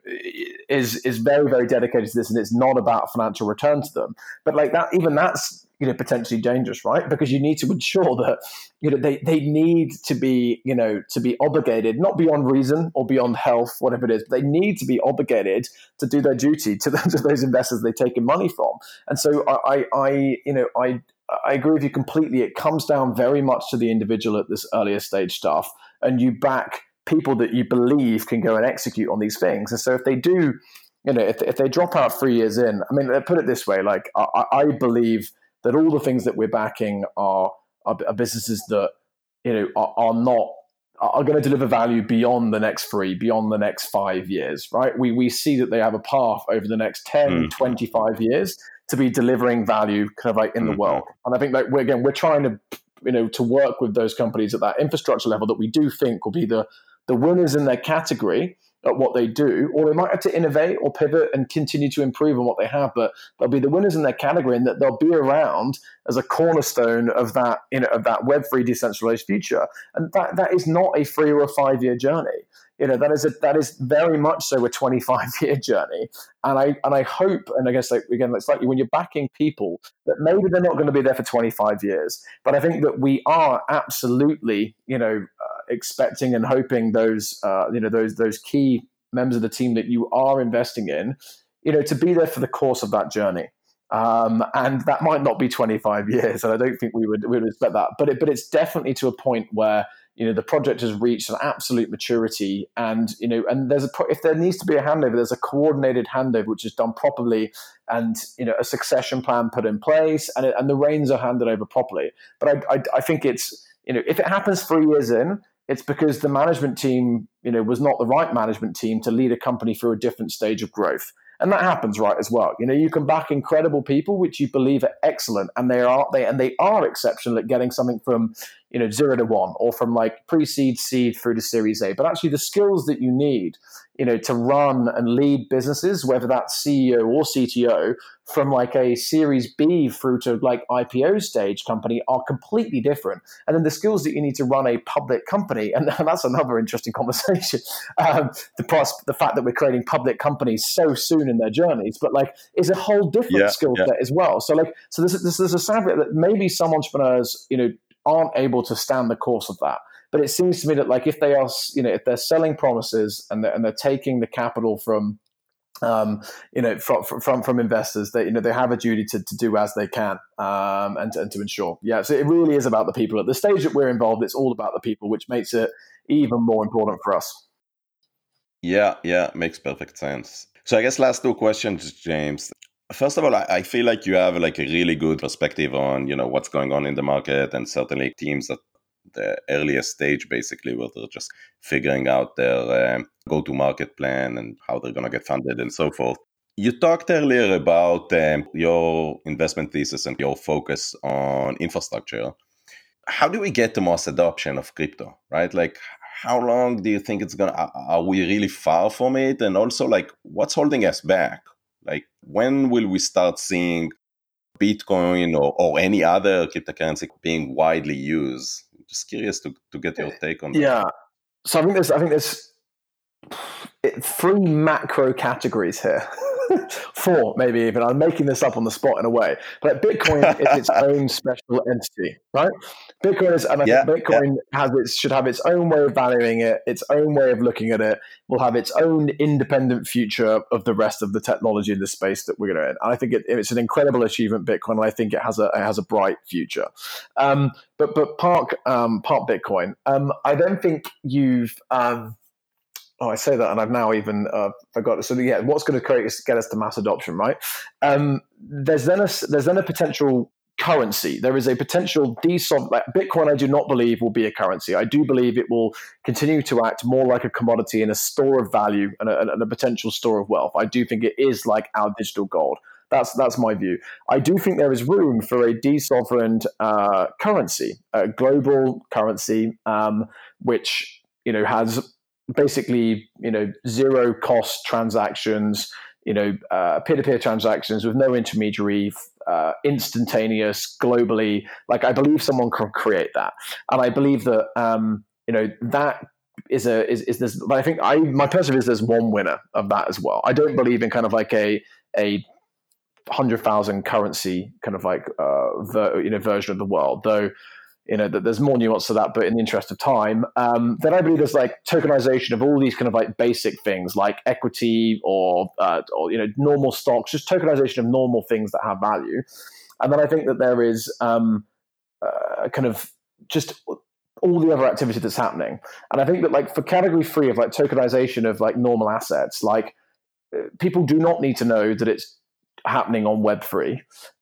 is is very very dedicated to this, and it's not about financial return to them. But like that, even that's you know potentially dangerous, right? Because you need to ensure that you know they they need to be you know to be obligated, not beyond reason or beyond health, whatever it is. But they need to be obligated to do their duty to, the, to those investors they've taken money from. And so I, I, I you know I I agree with you completely. It comes down very much to the individual at this earlier stage stuff, and you back people that you believe can go and execute on these things. And so if they do, you know, if, if they drop out three years in, I mean, put it this way: like I, I believe that all the things that we're backing are are, are businesses that you know are, are not are going to deliver value beyond the next three, beyond the next five years, right? We, we see that they have a path over the next 10, mm. 25 years to be delivering value kind of like in mm-hmm. the world. And I think that we're, again, we're trying to, you know, to work with those companies at that infrastructure level that we do think will be the, the winners in their category at what they do, or they might have to innovate or pivot and continue to improve on what they have, but they'll be the winners in their category and that they'll be around as a cornerstone of that, you know, of that web3 decentralized future. And that, that is not a three or a five year journey you know that is a, that is very much so a 25 year journey. And i and i hope and i guess like again it's like when you're backing people that maybe they're not going to be there for 25 years but i think that we are absolutely you know uh, expecting and hoping those uh, you know those those key members of the team that you are investing in you know to be there for the course of that journey. Um, and that might not be 25 years and i don't think we would we would expect that. But it, but it's definitely to a point where you know the project has reached an absolute maturity and you know and there's a if there needs to be a handover there's a coordinated handover which is done properly and you know a succession plan put in place and, it, and the reins are handed over properly. But I, I, I think it's you know if it happens three years in it's because the management team you know was not the right management team to lead a company through a different stage of growth. And that happens right as well. You know you can back incredible people which you believe are excellent and they are they and they are exceptional at getting something from you know zero to one or from like pre-seed seed through to series a. But actually the skills that you need you know to run and lead businesses whether that's ceo or cto from like a series b through to like ipo stage company are completely different. And then the skills that you need to run a public company and that's another interesting conversation um, the pros- the fact that we're creating public companies so soon in their journeys but like is a whole different yeah, skill yeah. set as well. So like so there's, there's, there's a sad that maybe some entrepreneurs you know aren't able to stand the course of that. But it seems to me that like if they are, you know, if they're selling promises and they're, and they're taking the capital from, um, you know, from, from from investors, that you know they have a duty to, to do as they can um, and, and to ensure. Yeah, so it really is about the people. At the stage that we're involved, it's all about the people, which makes it even more important for us. Yeah, yeah, makes perfect sense. So I guess last two questions, James. First of all, I feel like you have like a really good perspective on you know what's going on in the market, and certainly teams at the earliest stage, basically, where they're just figuring out their um, go-to-market plan and how they're going to get funded and so forth. You talked earlier about um, your investment thesis and your focus on infrastructure. How do we get the mass adoption of crypto? Right, like how long do you think it's gonna? Are we really far from it? And also, like, what's holding us back? Like, when will we start seeing Bitcoin or, or any other cryptocurrency being widely used? Just curious to, to get your take on that. Yeah. So I think there's I think there's three macro categories here. four, maybe even. I'm making this up on the spot in a way. But Bitcoin is its own special entity, right? Bitcoin is, and I yeah, think Bitcoin yeah. has its should have its own way of valuing it, its own way of looking at it. Will have its own independent future of the rest of the technology in the space that we're going to. In. And I think it, it's an incredible achievement, Bitcoin, and I think it has a it has a bright future. Um, but but park um, park Bitcoin. Um, I then think you've um, oh, I say that, and I've now even uh, forgot. So yeah, what's going to create get us to mass adoption, right? Um, there's then a there's then a potential currency. There is a potential desov. Like Bitcoin, I do not believe will be a currency. I do believe it will continue to act more like a commodity and a store of value and a, and a potential store of wealth. I do think it is like our digital gold. That's that's my view. I do think there is room for a desovereign uh, currency, a global currency, um, which you know has basically you know zero cost transactions you know uh, peer-to-peer transactions with no intermediary uh, instantaneous, globally. Like I believe someone can create that, and I believe that um, you know that is a is, is this. But I think I my view is there's one winner of that as well. I don't believe in kind of like a a hundred thousand currency kind of like uh, ver, you know version of the world, though you know that there's more nuance to that but in the interest of time um, then i believe there's like tokenization of all these kind of like basic things like equity or, uh, or you know normal stocks just tokenization of normal things that have value. And then i think that there is um, uh, kind of just all the other activity that's happening. And i think that like for category three of like tokenization of like normal assets like uh, people do not need to know that it's happening on web3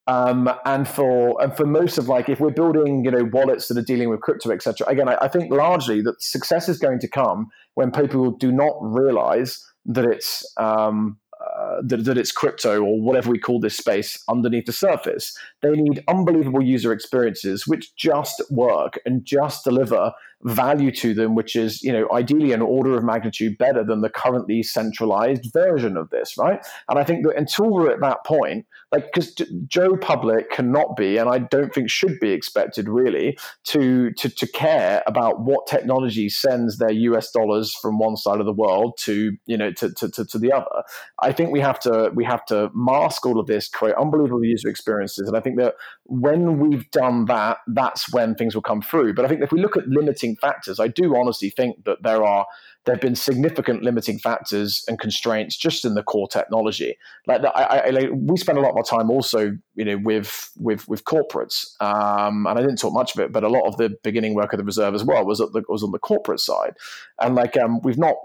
um, and for and for most of like if we're building you know wallets that are dealing with crypto etc again I, I think largely that success is going to come when people do not realize that it's um, uh, that, that it's crypto or whatever we call this space underneath the surface. They need unbelievable user experiences which just work and just deliver value to them, which is, you know, ideally an order of magnitude better than the currently centralized version of this, right? And I think that until we're at that point, like, because Joe Public cannot be, and I don't think should be expected really, to, to, to care about what technology sends their US dollars from one side of the world to, you know, to, to, to, to the other. I think we have to, we have to mask all of this, create unbelievable user experiences. And I think that when we've done that, that's when things will come through. But I think if we look at limiting factors, I do honestly think that there are there have been significant limiting factors and constraints just in the core technology. Like, I, I, we spend a lot of our time also, you know, with with with corporates, um, and I didn't talk much of it, but a lot of the beginning work of the reserve as well was at the, was on the corporate side, and like um, we've not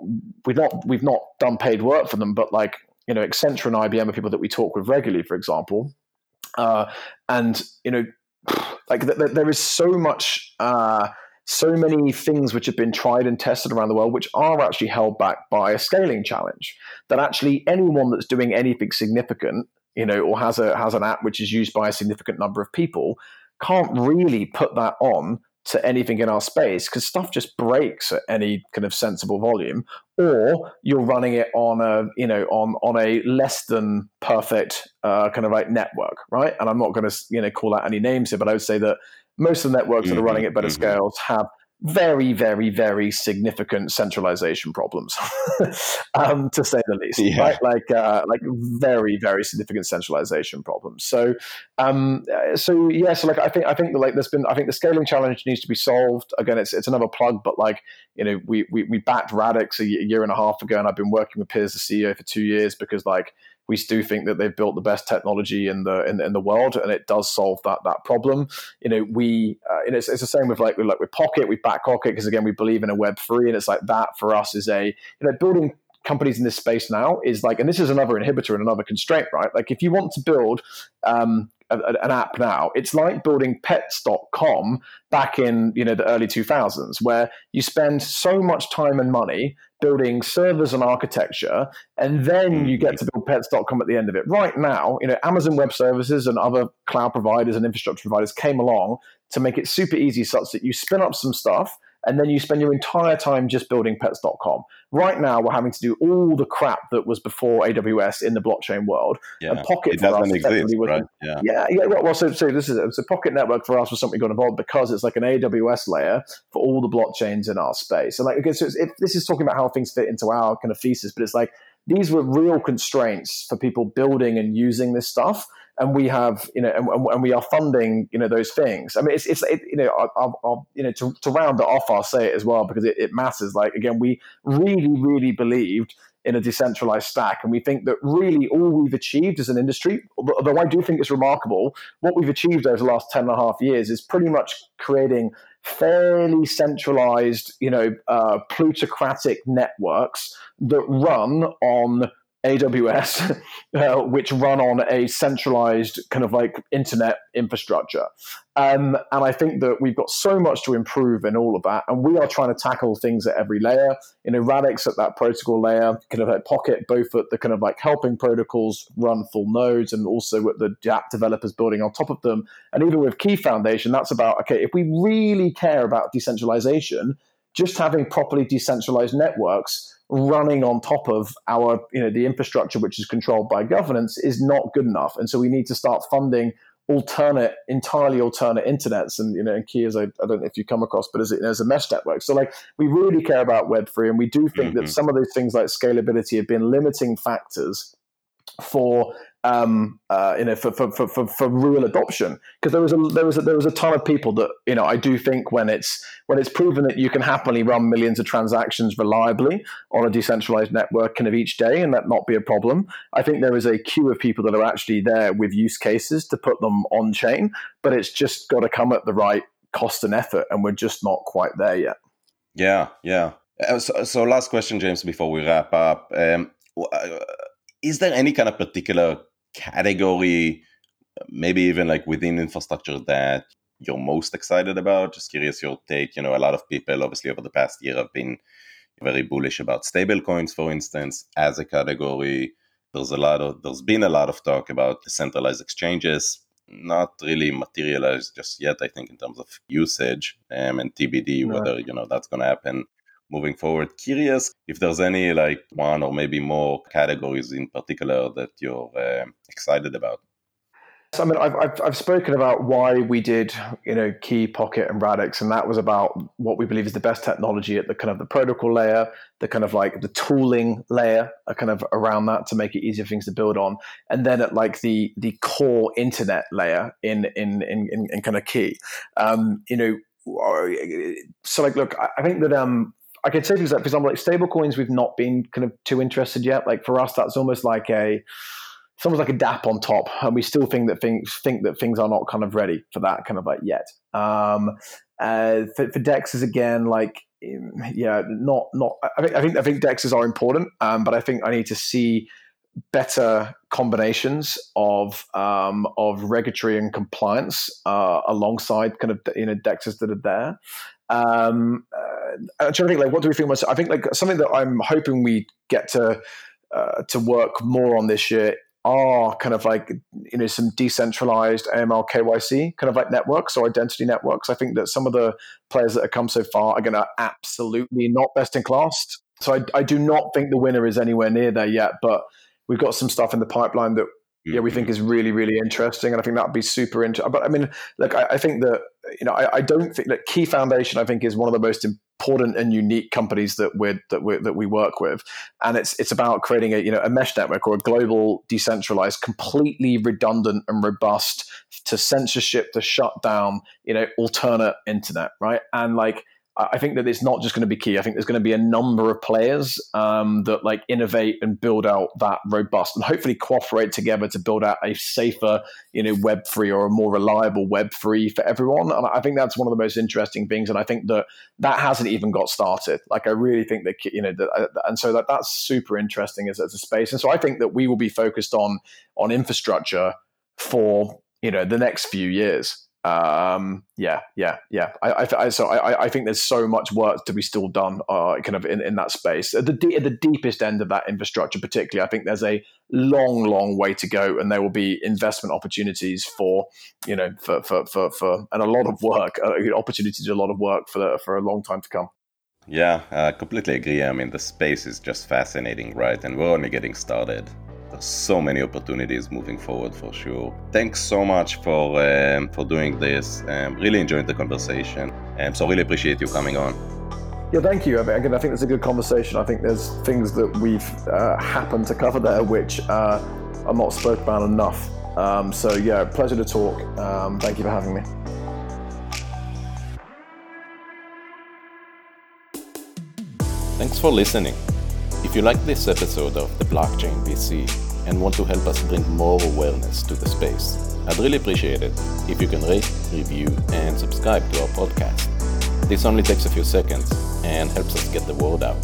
we've not we've not done paid work for them, but like you know, Accenture and IBM are people that we talk with regularly, for example, uh, and you know, like th- th- there is so much. Uh, so many things which have been tried and tested around the world, which are actually held back by a scaling challenge. That actually anyone that's doing anything significant, you know, or has a has an app which is used by a significant number of people, can't really put that on to anything in our space because stuff just breaks at any kind of sensible volume or you're running it on a you know on on a less than perfect uh, kind of like network right and i'm not going to you know call out any names here but i would say that most of the networks mm-hmm, that are running at better mm-hmm. scales have very, very, very significant centralization problems, um, to say the least. Yeah. Right? Like, uh, like very, very significant centralization problems. So, um, so yeah. So, like, I think, I think, like, there's been, I think, the scaling challenge needs to be solved. Again, it's it's another plug, but like, you know, we we, we backed Radix a year and a half ago, and I've been working with Piers, the CEO, for two years because, like, we do think that they've built the best technology in the in, in the world, and it does solve that that problem. You know, we uh, it's, it's the same with like with like with Pocket, we back Pocket because again we believe in a Web three, and it's like that for us is a you know building companies in this space now is like, and this is another inhibitor and another constraint, right? Like if you want to build um, an app now, it's like building pets.com back in you know the early 2000s, where you spend so much time and money building servers and architecture, and then you get to mm. build pets.com at the end of it. Right now, you know, Amazon Web Services and other cloud providers and infrastructure providers came along to make it super easy such that you spin up some stuff and then you spend your entire time just building pets.com. Right now, we're having to do all the crap that was before AWS in the blockchain world. Yeah, and Pocket it doesn't exist, was, right? Yeah, yeah, yeah. Well, so, so this is a, so Pocket Network for us was something we got involved because it's like an AWS layer for all the blockchains in our space. And like, okay, so it, this is talking about how things fit into our kind of thesis, but it's like these were real constraints for people building and using this stuff and we have you know and, and, we are funding you know those things i mean it's, it's it, you know I'll, you know to, to round it off i'll say it as well because it, it matters like again we really really believed in a decentralized stack. And we think that really all we've achieved as an industry, although I do think it's remarkable, what we've achieved over the last 10 and a half years is pretty much creating fairly centralized, you know, uh, plutocratic networks that run on AWS, uh, which run on a centralized kind of like internet infrastructure. Um, and I think that we've got so much to improve in all of that. And we are trying to tackle things at every layer. Know, Radix at that protocol layer, kind of like Pocket, both at the kind of like helping protocols run full nodes and also with the app developers building on top of them. And even with Key Foundation, that's about, okay, if we really care about decentralization, just having properly decentralized networks running on top of our you know the infrastructure which is controlled by governance is not good enough and so we need to start funding alternate, entirely alternate internets. And you know, and key is I, I don't know if you come across, but as, it, as a mesh network. So like we really care about Web three, and we do think mm-hmm. that some of those things like scalability have been limiting factors for um, uh, you know, for, for, for, for, real adoption. Because there was a there was a, there was a ton of people that you know I do think when it's when it's proven that you can happily run millions of transactions reliably on a decentralized network kind of each day and that not be a problem. I think there is a queue of people that are actually there with use cases to put them on chain, but it's just got to come at the right cost and effort, and we're just not quite there yet. Yeah, yeah. Uh, so, so last question, James, before we wrap up. Um, uh, is there any kind of particular category, maybe even like within infrastructure that you're most excited about? Just curious your take. You know, a lot of people obviously over the past year have been very bullish about stablecoins, for instance, as a category. There's a lot of there's been a lot of talk about decentralized exchanges, not really materialized just yet. I think in terms of usage um, and TBD, whether you know that's going to happen moving forward. Curious if there's any like one or maybe more categories in particular that you're uh, excited about. So, I mean, I've, I've, I've, spoken about why we did, you know, Key, Pocket, and Radix, and that was about what we believe is the best technology at the kind of the protocol layer, the kind of like the tooling layer, uh, kind of around that to make it easier for things to build on, and then at like the the core internet layer in in in, in, in kind of Key. Um, you know, so like, look, I think that um, I could say things like, for example, like stablecoins, we've not been kind of too interested yet. Like for us, that's almost like a, it's almost like a dApp on top, and we still think that things think that things are not kind of ready for that kind of like yet. Um, uh, for, for dexes again, like yeah, not not. I think I think I think dexes are important, um, but I think I need to see better combinations of um, of regulatory and compliance uh, alongside kind of you know dexes that are there. Um, uh, I'm trying to think like what do we think? About, I think like something that I'm hoping we get to uh, to work more on this year are kind of like you know some decentralized AML KYC kind of like networks or identity networks. I think that some of the players that have come so far are going to absolutely not best in class. So I, I do not think the winner is anywhere near there yet, but we've got some stuff in the pipeline that yeah, we think mm-hmm. is really, really interesting. And I think that would be super interesting. But I mean, look, I, I, think that, you know, I, I, don't think that Key Foundation, I think, is one of the most important and unique companies that we're, that we that we work with. And it's, it's about creating a, you know, a mesh network or a global decentralized, completely redundant and robust to censorship, to shut down, you know, alternate internet, right? And like, I think that it's not just going to be key. I think there's going to be a number of players um, that like innovate and build out that robust and hopefully cooperate together to build out a safer, you know, web free or a more reliable web free for everyone. And I think that's one of the most interesting things. And I think that that hasn't even got started. Like I really think that you know, that, uh, and so that that's super interesting as, as a space. And so I think that we will be focused on on infrastructure for you know the next few years um yeah yeah yeah. I, I, so I, I think there's so much work to be still done uh kind of in, in that space. At the, at the deepest end of that infrastructure particularly i think there's a long long way to go and there will be investment opportunities for you know for for for, for and a lot of work uh, opportunities a lot of work for the, for a long time to come. Yeah i completely agree. I mean the space is just fascinating right? And we're only getting started so many opportunities moving forward for sure. Thanks so much for um, for doing this. Um, really enjoyed the conversation, um, so really appreciate you coming on. Yeah, thank you. Again, I think it's a good conversation. I think there's things that we've uh, happened to cover there which uh, are not spoken about enough. Um, so yeah, pleasure to talk. Um, thank you for having me. Thanks for listening. If you like this episode of the Blockchain VC and want to help us bring more awareness to the space, I'd really appreciate it if you can rate, review, and subscribe to our podcast. This only takes a few seconds and helps us get the word out.